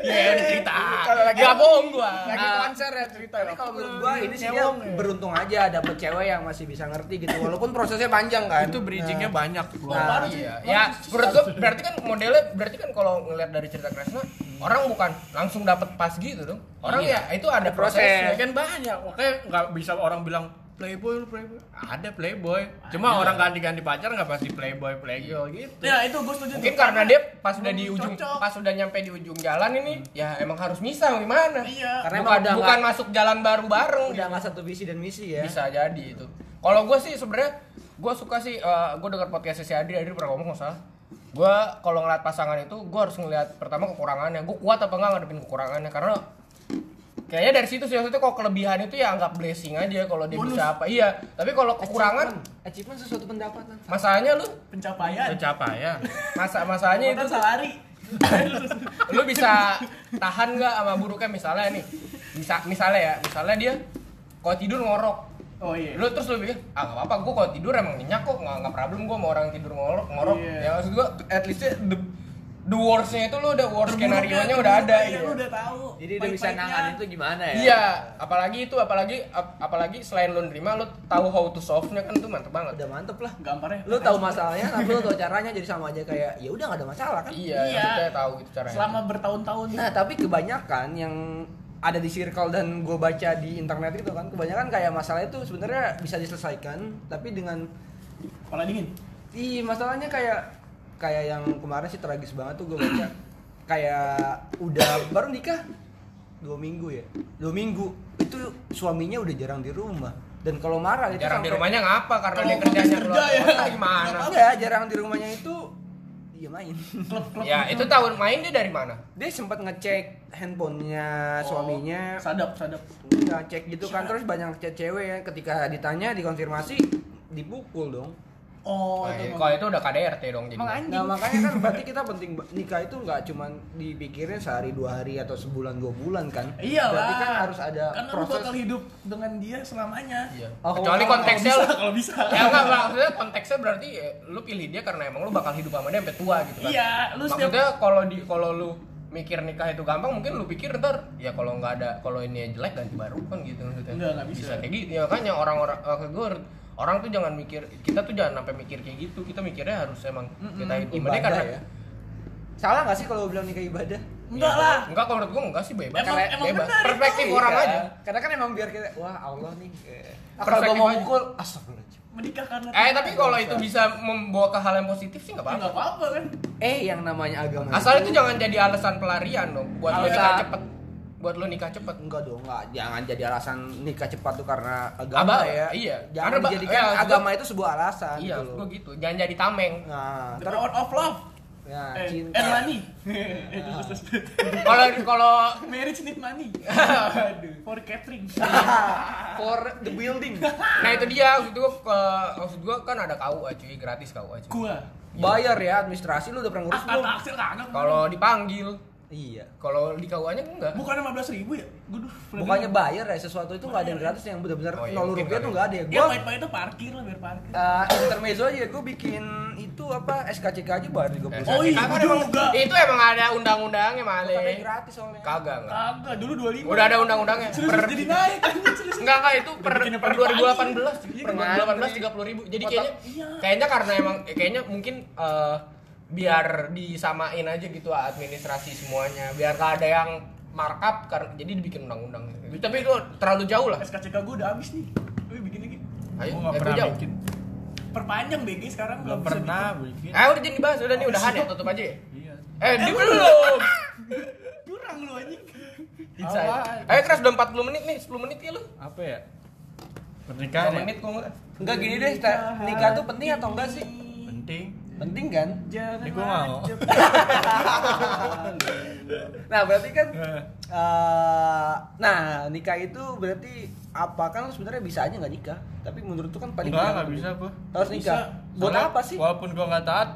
Iya, udah cerita. Kalau lagi- Gak bohong gua. lagi Nah, konser ya cerita tapi kalau menurut gua ini sih dia beruntung aja dapet cewek yang masih bisa ngerti gitu walaupun prosesnya panjang kan Itu bridgingnya banyak. Nah, Iya, ya menurut gua berarti kan modelnya berarti kan kalau ngeliat dari cerita Kresna orang bukan langsung dapet pas gitu dong. Orang ya itu ada Ada proses. prosesnya. kan banyak makanya nggak bisa orang bilang playboy lu playboy ada playboy cuma orang ganti-ganti pacar nggak pasti playboy playgirl gitu Ya itu gue setuju. Mungkin tuh. karena dia pas udah di ujung cocok. pas udah nyampe di ujung jalan ini ya emang harus misah gimana? Iya. Karena bukan udah bukan nggak- masuk jalan baru bareng udah nggak satu visi dan misi ya bisa jadi itu. Kalau gue sih sebenarnya gue suka sih gue dengar podcast si Adri Adri pernah ngomong nggak salah. Gue kalau ngeliat pasangan itu gue harus ngeliat pertama kekurangannya. Gue kuat apa enggak ngadepin kekurangannya karena kayaknya dari situ sih maksudnya kalau kelebihan itu ya anggap blessing aja kalau dia Bonus. bisa apa iya tapi kalau kekurangan achievement, achievement sesuatu pendapatan masalahnya lu pencapaian. pencapaian masa masalahnya itu salari. lu bisa tahan nggak sama buruknya misalnya nih bisa misalnya ya misalnya dia kalau tidur ngorok Oh iya. lu terus lu pikir ah nggak apa-apa gua kalau tidur emang nyenyak kok nggak nggak problem gua mau orang tidur ngorok ngorok Iya. ya maksud gua at least the, the worstnya itu lu udah worst skenario nya udah ada terburuknya, gitu Lu udah tahu. jadi udah bisa nanganin itu gimana ya iya apalagi itu apalagi ap- apalagi selain lu nerima lu tahu how to solve nya kan itu mantep banget udah mantep lah Gambarnya. lu tahu masalahnya tapi lu tahu caranya jadi sama aja kayak ya udah nggak ada masalah kan iya, Iya. maksudnya tahu gitu caranya Selama bertahun-tahun. nah tapi kebanyakan yang ada di circle dan gue baca di internet itu kan kebanyakan kayak masalah itu sebenarnya bisa diselesaikan tapi dengan Kepala dingin. Iya masalahnya kayak kayak yang kemarin sih tragis banget tuh gue baca. Kayak udah baru nikah? Dua minggu ya? Dua minggu. Itu suaminya udah jarang di rumah. Dan kalau marah itu jarang di rumahnya ngapa? Karena dia kerjanya kerja keluar ya. kota gimana? Enggak jarang di rumahnya itu dia main. Klub-klub. ya itu tahun main dia dari mana? Dia sempat ngecek handphonenya suaminya. Sadap, sadap. ngecek gitu kan. Terus banyak chat cewek ya ketika ditanya dikonfirmasi dipukul dong Oh, Nah, itu. kalau itu udah KDRT dong jadi Emang anjing. Nah makanya kan berarti kita penting nikah itu nggak cuman dipikirin sehari dua hari atau sebulan dua bulan kan? Iya Berarti kan harus ada Karena proses. bakal hidup dengan dia selamanya. Iya. Oh, Kecuali kalau- konteksnya Kalau bisa, kalau bisa. ya enggak enggak, maksudnya konteksnya berarti ya, lu pilih dia karena emang lu bakal hidup sama dia sampai tua gitu kan. Iya, lu setiap Maksudnya kalau di kalau lu mikir nikah itu gampang mungkin lu pikir ntar ya kalau nggak ada kalau ini jelek ganti baru kan gitu maksudnya. Enggak, nggak bisa. kayak gitu. Ya makanya orang-orang uh, gue orang tuh jangan mikir kita tuh jangan sampai mikir kayak gitu. Kita mikirnya harus emang kita hidup sama dia ibadah karena ya. Salah nggak sih kalau bilang nikah ibadah? enggak Ya, lah. Enggak kalau menurut gue enggak sih bebas. Emang- Karena emang bebas. benar itu. Perspektif orang Iya. aja. Karena kan emang biar kita wah Allah nih. eh, Kalau gua mau mukul, astagfirullahaladzim. Menikah karena Eh tapi kalau itu bisa membawa ke hal yang positif sih nggak Ya, apa-apa. nggak apa-apa kan. Eh yang namanya agama Asal itu jangan jadi alasan pelarian dong buat Alasan. nikah cepet. Buat lo nikah cepet. Enggak dong, enggak. Jangan jadi alasan nikah cepat tuh karena agama Abah, ya. iya. Jangan Karena, dijadikan ya, agama itu sebuah alasan Iya, gitu loh. gue gitu. Jangan jadi tameng. Nah, The terus power of love. ya, Eh, cinta. and money. Eh, terus. Kalau kalau Marriage need money. For catering. For the building. nah itu dia maksud gue ke maksud gue kan ada KUA cuy, gratis KUA cuy. Gua. Bayar ya administrasi lu udah pernah ngurus Ah, belum? Axel kagak. Kalau dipanggil, Iya. kalau di KUA-nya enggak. Bukan 15 ribu ya? Gue Bukannya bayar ya sesuatu itu nggak ada yang gratis yang benar-benar Oh, iya, nol rupiah tuh nggak ada ya. Ya Gua pahit-pahit itu parkir lah biar parkir. eh, intermezzo aja gue bikin itu apa SKCK aja bayar 30 Oh iya, emang- juga. Itu emang ada undang-undangnya male. gratis soalnya. Kagak enggak. Kagak, dulu 25. Udah ada undang-undangnya. Serius, Per- jadi naik. Enggak enggak itu per, per pagi-pagi. 2018 Iya, per kan? 2018 tiga puluh ribu jadi kayaknya iya. kayaknya karena emang kayaknya mungkin eh, biar disamain aja gitu administrasi semuanya biar gak ada yang markup karena jadi dibikin undang-undang tapi itu terlalu jauh lah SKCK gue udah habis nih. Lu bikin lagi. ayo nggak eh, pernah jauh. bikin. Perpanjang BG sekarang Belum pernah bikin. bikin. eh udah jadi bahas udah nih udahan ya tutup aja ya Iya. eh di belum Curang lu anjing. Inside. Ayo keras udah 40 menit nih 10 menit ya lu Apa ya? 2 Pernikahan ya? menit kok enggak Enggak gini deh, nikah tuh penting atau enggak sih? Penting. Penting kan? Jangan Ini gua mau. Nah, berarti kan Eh. eh, nah, nikah itu berarti apa kan sebenarnya bisa aja nggak nikah, tapi menurut tuh kan paling Enggak, benar. enggak bisa gua. Harus Bisa. nikah. Buat Soalnya apa sih? Walaupun gua nggak taat,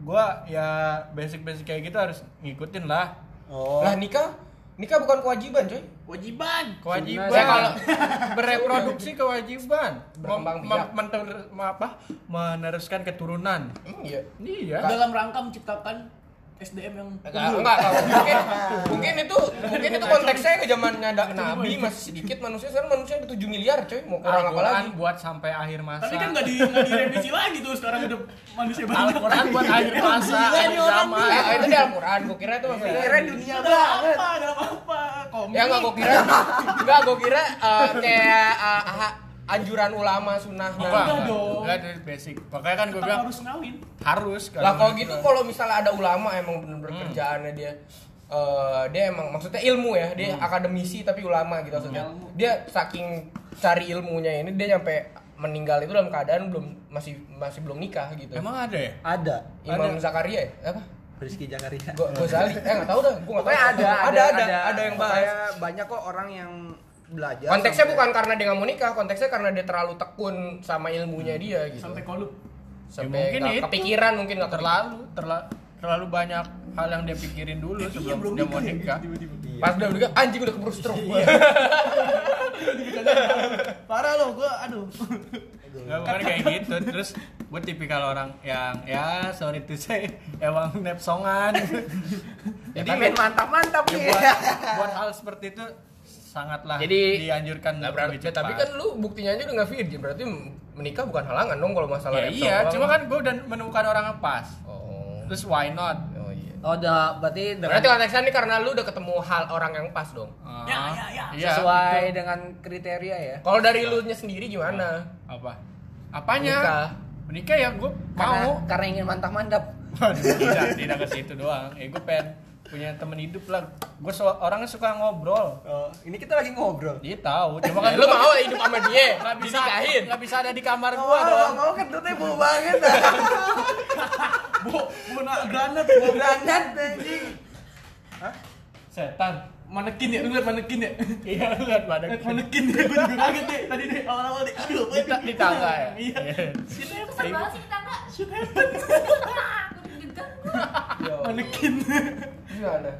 gua ya basic-basic kayak gitu harus ngikutin lah. Oh. lah nikah nikah bukan kewajiban coy Kewajiban. kewajiban Saya kalau- bereproduksi kewajiban Berkembang Mem- biak. mem- apa meneruskan keturunan iya. iya Dalam rangka menciptakan SDM yang Enggak, enggak, enggak. Mungkin, mungkin itu mungkin itu konteksnya ke zamannya ada nabi masih sedikit manusia sekarang manusia ada 7 miliar coy mau kurang apa lagi buat sampai akhir masa Tapi kan nggak di nggak direvisi lagi tuh sekarang udah manusia banyak. Al-Quran buat akhir masa nih orang zaman Eh, itu di Al-Quran, gue kira itu maksudnya Kira dunia banget. apa? Dalam apa? Komik. Ya enggak gue kira Enggak gue kira eh, kayak eh, ah, anjuran ulama sunnah enggak nah. enggak dong. enggak dari basic makanya kan gue bilang harus ngawin. harus Lah kalau gitu kalau misalnya ada ulama emang bener-bener kerjaannya dia eh, dia emang maksudnya ilmu ya, dia akademisi tapi ulama gitu maksudnya. Ilmu. Dia saking cari ilmunya ini dia nyampe meninggal itu dalam keadaan belum masih masih belum nikah gitu. emang ada ya Ada. Imam Zakaria ya? Apa? Rizky Jakaria. Go Gozali. Eh enggak tahu dah, gua enggak tahu. Pokoknya ada, ada, ada, ada, yang bahas. Banyak kok orang yang belajar. Konteksnya sampai- bukan karena dia nggak mau nikah, konteksnya karena dia terlalu tekun sama ilmunya dia gitu. Sampai kolup. Sampai Ya, mungkin itu. kepikiran mungkin nggak terlalu terlalu terlalu banyak hal yang dia pikirin dulu Iya, sebelum belum dia mau nikah ya, nikah tiba-tiba. Pas udah nikah anjing udah keburu stroke. Parah loh, gua aduh. Nggak, bukan kayak gitu terus buat tipikal orang yang ya sorry to say emang nepsongan Ya, jadi Main mantap-mantap ya, nih. buat, buat hal seperti itu sangatlah Jadi- dianjurkan Nah, berarti, lebih cepat. tapi kan lu buktinya aja udah nggak virgin, berarti menikah bukan halangan dong kalau masalah ya, iya cuma kan gue udah menemukan orang yang pas Oh. terus why not Oh iya. Oh, udah berarti dengan Berarti konteksnya ini karena lu udah ketemu hal orang yang pas dong. Ah, Ya, ya, ya. iya, sesuai betul. dengan kriteria ya. Kalau dari lu nya sendiri gimana? apa apanya Menikah. menikah ya gue mau karena ingin mantap-mantap. Waduh, tidak tidak ke situ doang ya gue pengen punya temen hidup lah gue so, orangnya suka ngobrol Oh, ini kita lagi ngobrol. dia tahu cuma kan lu mau hidup sama dia? nggak bisa Dinikahin. nggak bisa ada di kamar Oh, gue dong mau kentutnya bau banget. Bu, bu nak granat, Bau granat anjing. setan manekin ya, lu liat manekin ya? iya lu Liat manekin ya, gua juga kaget deh tadi deh awal-awal deh. Aduh, di, di tangga ya Iya. Banget sih. Shit happen. Manekin. Gimana?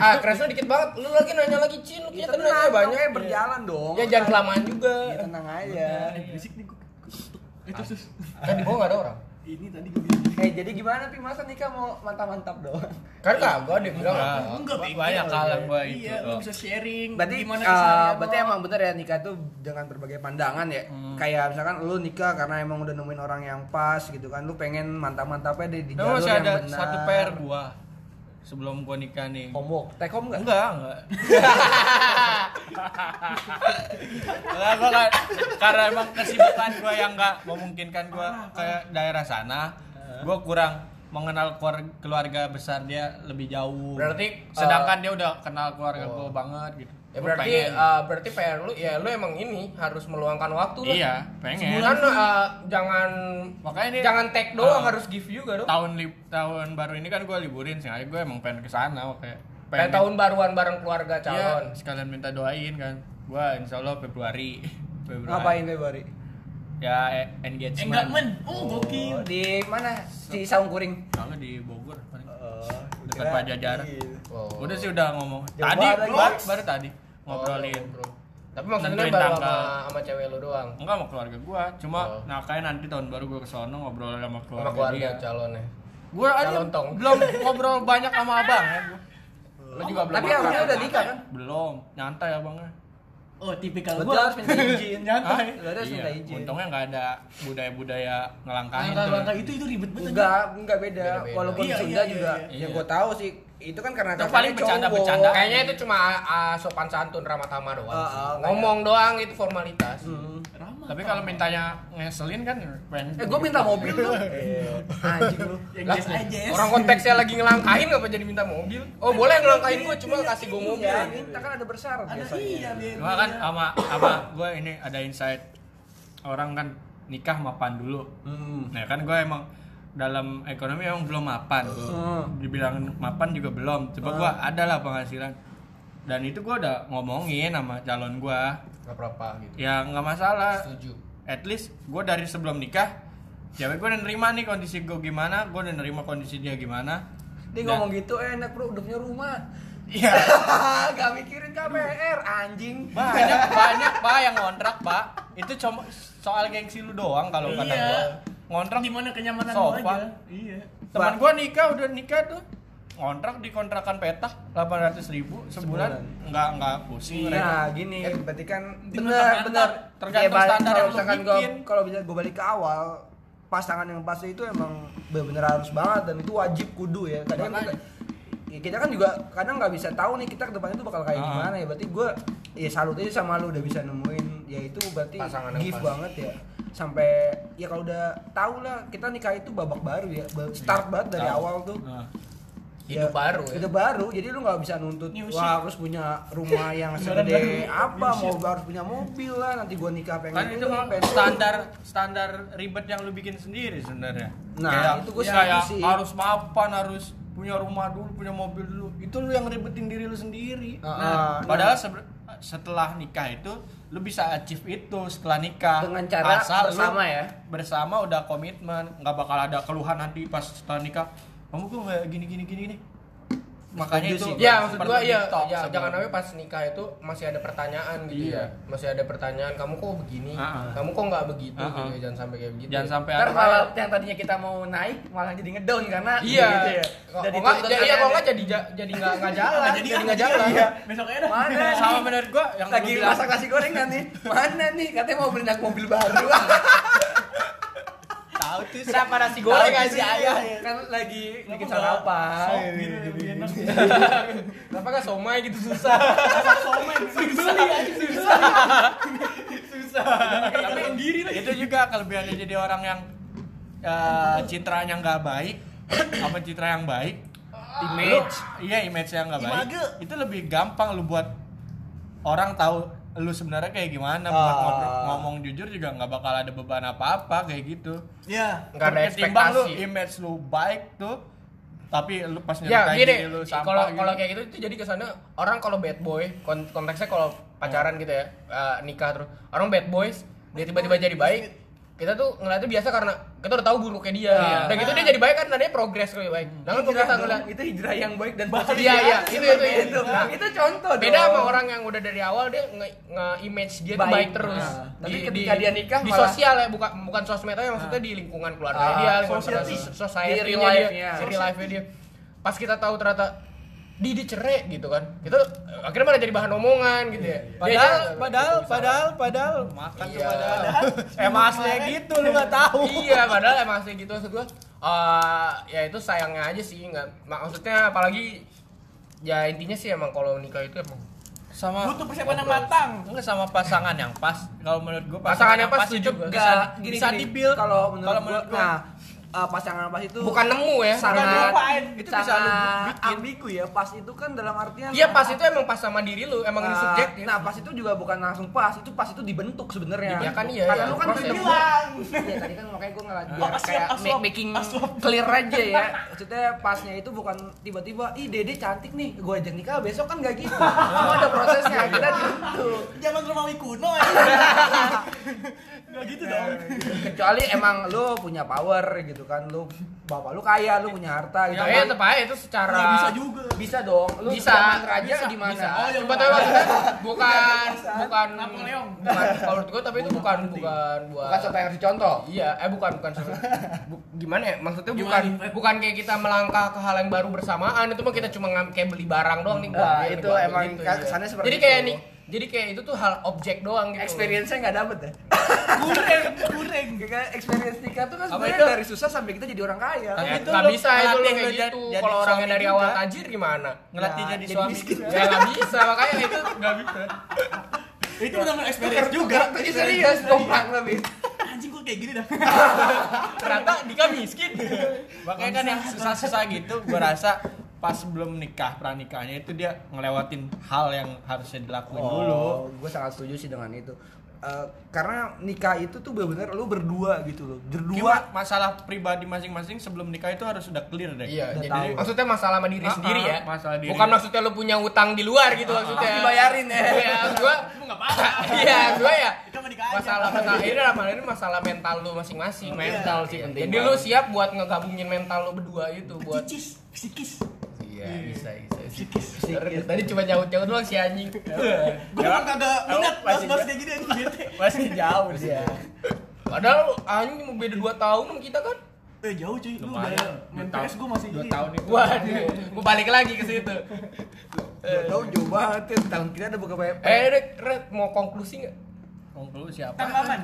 ah, keresnya dikit banget. Lu lagi nanya lagi Cin, lu Ya, kita tenang, nanya banyak. makanya berjalan dong. Ya jangan kelamaan juga. Ya, tenang aja. Berisik nih gua. Itu sus. Kan di bawah nggak ada orang. Ini tadi gua bilang. Eh, jadi gimana Pi? Masa nikah mau mantap-mantap doang? Kan kagak dia bilang. Enggak. bego. banyak hal yang gue itu Iya, lu bisa sharing Berarti gimana eh, keseharian berarti emang bener ya nikah tuh dengan berbagai pandangan ya. Kayak misalkan lu nikah karena emang udah nemuin orang yang pas gitu kan. Lu pengen mantap-mantapnya di, di Nah, jalur masih yang ada benar. satu PR gua sebelum gua nikah nih. Homo, take home enggak? enggak enggak. Enggak gua kan karena emang kesibukan gua yang enggak memungkinkan gua ke daerah sana gua kurang mengenal keluarga, besar dia lebih jauh. Berarti, sedangkan dia udah kenal keluarga gua banget gitu Ya berarti pengen. eh, berarti PR lu ya lu emang ini harus meluangkan waktu kan? iya pengen Kan eh, jangan makanya ini jangan take doang Ah. harus give juga dong. tahun lib tahun baru ini kan gua liburin sengaja gua emang pengen ke sana kayak Kayak tahun baruan bareng keluarga calon. Iya, sekalian minta doain kan. Gua insya Allah Februari. Februari. Ngapain Februari? Ya e- engagement. Enggakmen. Oh, gokil. Oh, di mana? Di Saungkuring. Kalau di Bogor paling. Oh, Dekat Pajajaran. Oh. Udah sih udah ngomong. Tadi baru, baru tadi ngobrolin. Oh, bro. Tapi maksudnya Nentuin baru sama sama cewek lu doang. Enggak sama keluarga gua, cuma Oh. nah kayak nanti tahun baru gua ke sono ngobrol sama keluarga, Sama keluarga dia. calonnya. Gua aja belum ngobrol banyak sama abang ya gua. Lu juga belum Tapi abangnya udah nikah kan? Belum, nyantai abangnya. Oh, tipikal gua harus minta izin. Nyantai. Harus minta Iya, izin. untungnya nggak ada budaya-budaya ngelangkahin. Langkah-langkah itu itu ribet banget. Enggak, enggak beda. Walaupun Iya, Sunda iya, iya, juga iya. yang Iya. gue tahu sih itu kan karena Itu paling bercanda-bercanda. cowok. Kayaknya itu cuma ah, sopan santun ramah tamah doang. Ah, ah, Ngomong doang itu formalitas. Hmm. Ramah. Tapi kalau mintanya ngeselin kan pengen. Eh, gue minta mobil lu. Anjing lu. Orang konteksnya lagi ngelangkahin ngapa jadi minta mobil? Oh, boleh ngelangkahin gue cuma kasih gue mobil. Iya, minta kan ada bersyarat ada biasanya. iya. Cuma kan sama sama gue ini ada insight orang kan nikah mapan dulu. Hmm. Nah kan gue emang dalam ekonomi emang belum mapan. Hmm. Dibilang mapan juga belum. Coba gue ada lah penghasilan. Dan itu gue udah ngomongin sama calon gue. Gak apa-apa gitu. Ya nggak masalah. Setuju. At least gue dari sebelum nikah, cewek gue udah nerima nih kondisi gue gimana, gue udah nerima kondisi dia gimana. Dia Dan- ngomong gitu enak bro, udah punya rumah. Iya. Gak mikirin KPR anjing. Banyak banyak Pak yang ngontrak, Pak. Itu cuma soal gengsi lu doang kalau kata Iya. gua. Ngontrak di mana kenyamanan Sofa. aja. Iya. Teman gua nikah udah nikah tuh ngontrak di kontrakan petak 800 ribu sebulan Sebulan. nggak nggak pusing mereka. Nah gini, berarti kan kontrakan bener tergantung Ya, standar kalau yang lu misalkan gua- bikin. Kalau bisa gue balik ke awal, pasangan yang pasti itu emang bener-bener harus banget dan itu wajib kudu ya. Kadang kan kita, ya kita kan juga kadang nggak bisa tahu nih kita ke depannya itu bakal kayak Ah. gimana ya. Berarti gue ya salut aja sama lu udah bisa nemuin ya itu berarti Pasangan gift pas. banget ya. Sampai ya kalau udah tahu lah kita nikah itu babak baru ya, start banget dari awal tuh. Nah, Hidup baru ya. Hidup baru, jadi lu nggak bisa nuntut New wah harus punya rumah yang segede apa, mau harus punya mobil lah, nanti gua nikah pengen kan itu kan pengen standar standar ribet yang lu bikin sendiri sebenarnya. Nah, Kayak, itu gua ya, ya, sih. harus mapan, harus punya rumah dulu, punya mobil dulu. Itu lu yang ribetin diri lu sendiri. Ah, nah, ah, padahal sebe- setelah nikah itu lu bisa achieve itu setelah nikah. Dengan cara Asal bersama ya. bersama udah komitmen nggak bakal ada keluhan nanti pas setelah nikah. Kamu kok nggak gini gini gini gini makanya itu sih. Ya maksud gua ya, di-talk ya jangan sampai pas nikah itu masih ada pertanyaan gitu Iya. ya. Masih ada pertanyaan kamu kok begini, Ah-ah. kamu kok nggak begitu Ah-ah. gitu ya. Jangan sampai kayak begitu. jangan ya. sampai Ntar ada malah yang tadinya kita mau naik malah jadi ngedown karena Iya. gitu ya. Kok Jadi kok nggak jadi ya nggak jadi ja- jadi nggak nggak jalan, jadi nggak jalan. Iya. Besoknya dah. Mana? sama menurut gua yang lagi masak nasi gorengan nih. Mana nih? Katanya mau beli mobil baru. tahu tuh Kenapa nasi goreng sih, ayah. Kan lagi bikin sarapan. Gitu lebih enak. Kenapa nggak somai gitu susah? Somen beli aja susah. tapi itu juga kelebihannya jadi orang yang eh, citranya nggak baik apa citra yang baik Image. iya image yang nggak baik itu lebih gampang lu buat orang tahu lu sebenarnya kayak gimana buat Ah. ngomong, ngomong jujur juga nggak bakal ada beban apa-apa kayak gitu Ya. Nggak ada Ketimbang lu ekspektasi. image lu baik tuh tapi lu pas Ya nyeritain gini, diri lu sampah kalau gitu. kalau kayak gitu itu jadi kesannya orang kalau bad boy kon- konteksnya kalau pacaran gitu ya eh, nikah terus orang bad boys dia tiba-tiba jadi baik kita tuh ngeliatnya biasa karena kita udah tahu buruknya dia Iya. dan gitu dia jadi baik kan nadanya progres lebih baik nah kan kalau Hijrah kita ngeliat itu hijrah yang baik dan Iya, iya, itu, itu, itu. itu. Nah, itu contoh beda dong. sama orang yang udah dari awal dia nge, image dia tuh Baik. baik terus Nah, tapi ketika dia nikah di malah- sosial ya bukan bukan sosmed aja maksudnya di lingkungan keluarga Ah, dia lingkungan society. pada society Di real dia life-nya. di real life dia pas kita tahu ternyata di dicerai gitu kan itu akhirnya malah jadi bahan omongan gitu ya Dia Padahal, aja- padahal, padahal, padahal, makan tuh Iya. padahal. Emang aslinya gitu lu nggak tahu. iya padahal emang asli gitu maksud gua eh, ya itu sayangnya aja sih nggak mak- maksudnya apalagi ya intinya sih emang kalau nikah itu emang Sama Butuh persiapan yang matang. enggak sama pasangan yang pas. Kalau menurut gua Pasangan yang pas itu juga. bisa Nggak, bisa di-build. kalau menurut, Kalau gua, menurut gua. nah eh, pasangan pas itu bukan nemu ya sangat diapain. Itu sangat bisa lu ambigu ya pas itu kan dalam artian Iya pas itu emang pas sama diri lu, emang ini Nah, subjektif. Nah, pas itu juga bukan langsung pas, itu pas itu dibentuk sebenarnya. Ya kan iya, Karena iya. lu kan Proses. ketemu. Bilang. Iya, tadi kan makanya gue biar aswap, kayak aswap, make- making aswap. clear aja ya. Maksudnya pasnya itu bukan tiba-tiba, ih Dede cantik nih, gue ajak nikah besok kan gak gitu. Semua ada prosesnya, kita dibentuk. Zaman Romawi kuno ya. Enggak gitu dong. Kecuali emang lu punya power gitu kan, lu bapak lu kaya, lu punya harta gitu. Ya, ya tetap aja itu secara Nggak bisa juga. Bisa dong, lu Bisa, raja bisa, gimana? bisa. Oh, iya, Coba tahu maksudnya bukan bukan Napoleon. bukan kalau gua tapi itu bukan bukan buat Bukan contoh yang harus dicontoh. Iya, eh bukan bukan bu- gimana ya? Maksudnya Gimana bukan bukan kayak kita melangkah ke hal yang baru bersamaan itu mah kita cuma kayak beli barang doang nih gua. Nah, itu emang gitu, kan iya. kesannya seperti Jadi kayak nih, jadi kayak itu tuh hal objek doang gitu. Experience-nya nggak dapet ya? Kureng, kureng. Kayak experience nikah tuh kan Apa sebenarnya itu? dari susah sampai kita jadi orang kaya. Tapi Ya, itu nggak bisa itu kayak lu gitu. Kalau orangnya dari awal tajir gimana? Ngelatih Ya, jadi jadi suami miskin. Ya nggak bisa, makanya itu nggak bisa. Itu benar-benar experience juga. Itu serius, kompak lebih. Anjing kok kayak gini dah. Ternyata Dika miskin. Makanya kan yang susah-susah gitu gua rasa pas sebelum nikah pranikahnya itu dia ngelewatin hal yang harusnya dilakuin dulu. gue sangat setuju sih dengan itu. Eh, karena nikah itu tuh benar-benar lu berdua gitu loh. Cuma Berdua. masalah pribadi masing-masing sebelum nikah itu harus sudah clear deh. Iya, Udah jadi tahu. maksudnya masalah sama diri Ah, sendiri ah, ya. masalah diri. Bukan maksudnya lu punya utang di luar gitu maksudnya. Dibayarin ya. Iya, gua Lu enggak apa-apa. Iya, gua ya. Masalah masalah ini dalam hal ini masalah mental lu masing-masing. Iya, mental sih iya. penting. Jadi lu siap buat ngegabungin mental lu berdua itu buat psikis. Iya. Iya, bisa, bisa. Psikis. Tadi cuma nyaut-nyaut doang si anjing. Gue emang kagak minat masih bahas-bahas kayak gini anjing bete. Masih jauh dia. Padahal anjing mau beda 2 tahun sama kita kan. Eh jauh cuy, lu Lumayan. udah main Dua PS tahun- gue masih dua ini. tahun itu. Waduh, gua balik lagi ke situ. Dua tahun jauh banget ya, tahun kita ada buka PP. Eh, Rek, Rek, mau konklusi nggak? Konklusi apa? Tanggapan.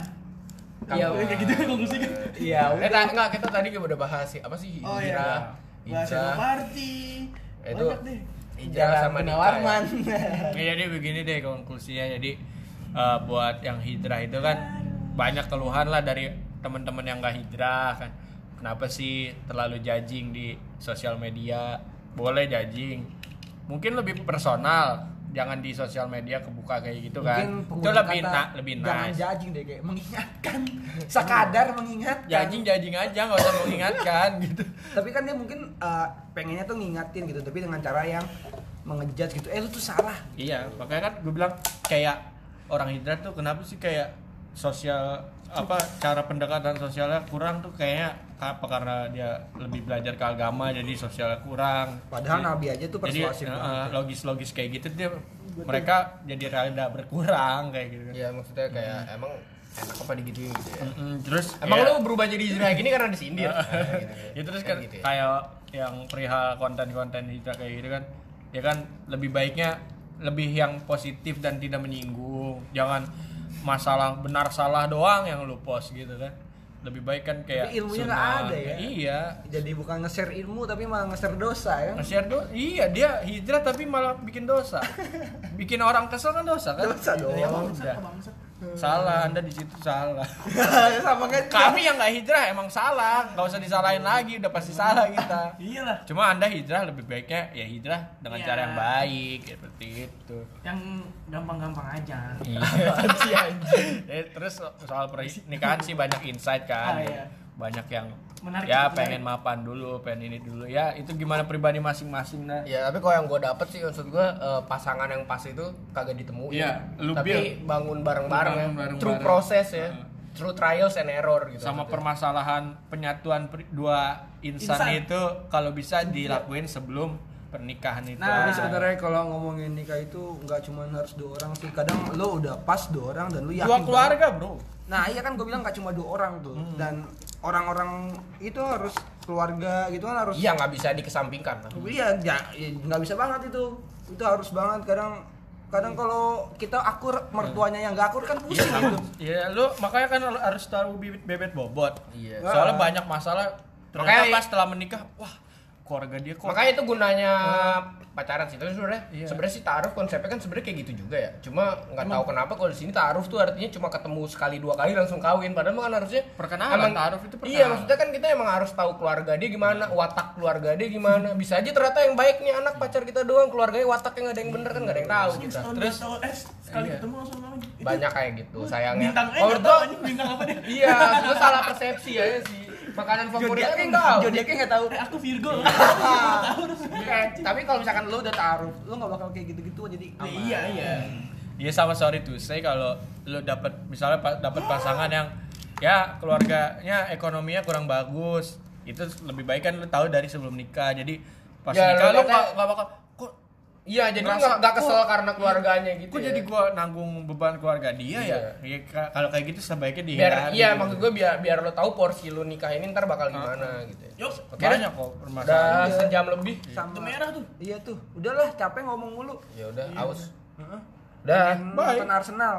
Iya, Eh, kayak gitu kan konklusinya. Iya, eh, ta- enggak, kita tadi udah bahas sih, apa sih? Oh iya. Bahasa party. Itu hijrah sama nikah. ya. Ya, jadi begini deh konklusinya. Jadi eh, buat yang hijrah itu kan banyak keluhan lah dari teman-teman yang gak hijrah kan. Kenapa sih terlalu judging di sosial media? Boleh judging. Mungkin lebih personal. Jangan di sosial media kebuka kayak gitu kan. Mungkin Itu lebih kata, na- lebih Jangan nice. judging deh kayak mengingatkan. Sekadar mengingatkan. Judging judging aja nggak usah mengingatkan gitu. Tapi kan dia mungkin uh, pengennya tuh ngingatin gitu, tapi dengan cara yang mengejat gitu. Eh lu tuh salah. Iya, makanya kan gue bilang kayak orang hijrah tuh kenapa sih kayak sosial apa cara pendekatan sosialnya kurang tuh kayaknya apa karena dia lebih belajar ke agama jadi sosialnya kurang. Padahal Jadi- Nabi aja tuh jadi persuasif eh, banget. logis-logis kayak gitu dia mereka jadi rada berkurang kayak gitu kan. Iya, maksudnya kayak emang enak apa digituin gitu ya. Mm-mm, terus Emang ya- lu berubah jadi hijrah gini karena disindir. Nah, gitu. ya terus kan gitu ya. kayak yang perihal konten-konten hijrah kayak gitu kan ya kan lebih baiknya lebih yang positif dan tidak menyinggung jangan masalah benar salah doang yang lu post gitu kan lebih baik kan kayak Tapi ilmunya nggak ada ya. iya Jadi bukan nge-share ilmu tapi malah nge-share dosa ya. nge-share do iya dia hijrah tapi malah bikin dosa bikin orang kesel kan dosa kan Dosa dong. ya salah anda di situ salah Sama kan kami yang nggak hijrah emang salah nggak usah disalahin lagi udah pasti salah kita Iyalah. Cuma Anda hijrah lebih baiknya ya hijrah dengan Iya. cara yang baik seperti itu. Yang gampang-gampang aja. Iya. Eh, terus soal pernikahan sih banyak insight kan. Ah, iya. Banyak yang Menarik, ya menarik. pengen mapan dulu, pengen ini dulu. Ya itu gimana pribadi masing-masing nah. Ya, tapi kalau yang gue dapet sih maksud gue eh, pasangan yang pas itu kagak ditemuin. Iya, lu tapi build. bangun bareng-bareng ya. Bangun bareng-bareng. Through proses ya. Heeh. Through trials and error gitu. Sama maksudnya. permasalahan penyatuan pri- dua insan, Insan. itu kalau bisa dilakuin sebelum pernikahan itu. Nah, Tapi sebenarnya kalau ngomongin nikah itu nggak cuma harus dua orang sih. Kadang lo udah pas dua orang dan lo yakin. dua banget. keluarga, Bro. Nah iya kan gue bilang nggak cuma dua orang tuh. Hmm. Dan orang-orang itu harus keluarga gitu kan harus. Iya nggak bisa dikesampingkan lah. Iya ya- ya, nggak bisa banget itu. Itu harus banget. Kadang kadang kalau kita akur mertuanya yang nggak akur kan pusing gitu. Iya, lu makanya kan harus tahu bibit bebet bobot. Iya. Soalnya banyak masalah. Ternyata Makanya- pas setelah menikah, wah keluarga dia kok Makanya itu gunanya pacaran sih. Tapi sebenarnya Iya. sebenarnya sih taruh konsepnya kan sebenarnya kayak gitu juga ya. Cuma nggak tahu kenapa kalau di sini taruh tuh artinya cuma ketemu sekali dua kali langsung kawin. Padahal mah kan harusnya Perkenalan, taruh itu perkenalan. Iya, maksudnya kan kita emang harus tahu keluarga dia gimana, watak keluarga dia gimana. Bisa aja ternyata yang baik nih anak pacar kita doang, keluarganya wataknya nggak ada yang bener kan nggak ada yang tahu kita. Terus- eh sekali Iya. ketemu langsung Banyak kayak gitu, sayangnya. Bintang eh anjing bintang apa dia. Iya, itu salah persepsi ya sih. Makanan favorit kan nggak tahu. Zodiaknya nggak tahu. Eh aku Virgo. Eh, tapi kalau misalkan lo udah taruh, lo nggak bakal kayak gitu-gitu jadi Ya, aman. Iya iya. Iya sama sorry to say kalau lu dapat misalnya pa- dapat pasangan yang ya keluarganya ekonominya kurang bagus itu lebih baik kan lu tahu dari sebelum nikah jadi pas Ya, nikah lu lu nggak bakal Iya, jadi nggak nggak kesel kok- karena keluarganya gitu. kok ya. jadi gua nanggung beban keluarga dia ya ya ka- kalau kayak gitu sebaiknya biar dihindari iya gitu. maksud gue biar biar lo tahu porsi lu nikah ini ntar bakal gimana gitu. ya. Yuk, Oke, banyak kok Udah permasalahan sejam lebih. Sama. itu merah tuh. Iya tuh. Udahlah, capek ngomong mulu. Ya udah, aus. Heeh. Udah. Nonton Arsenal.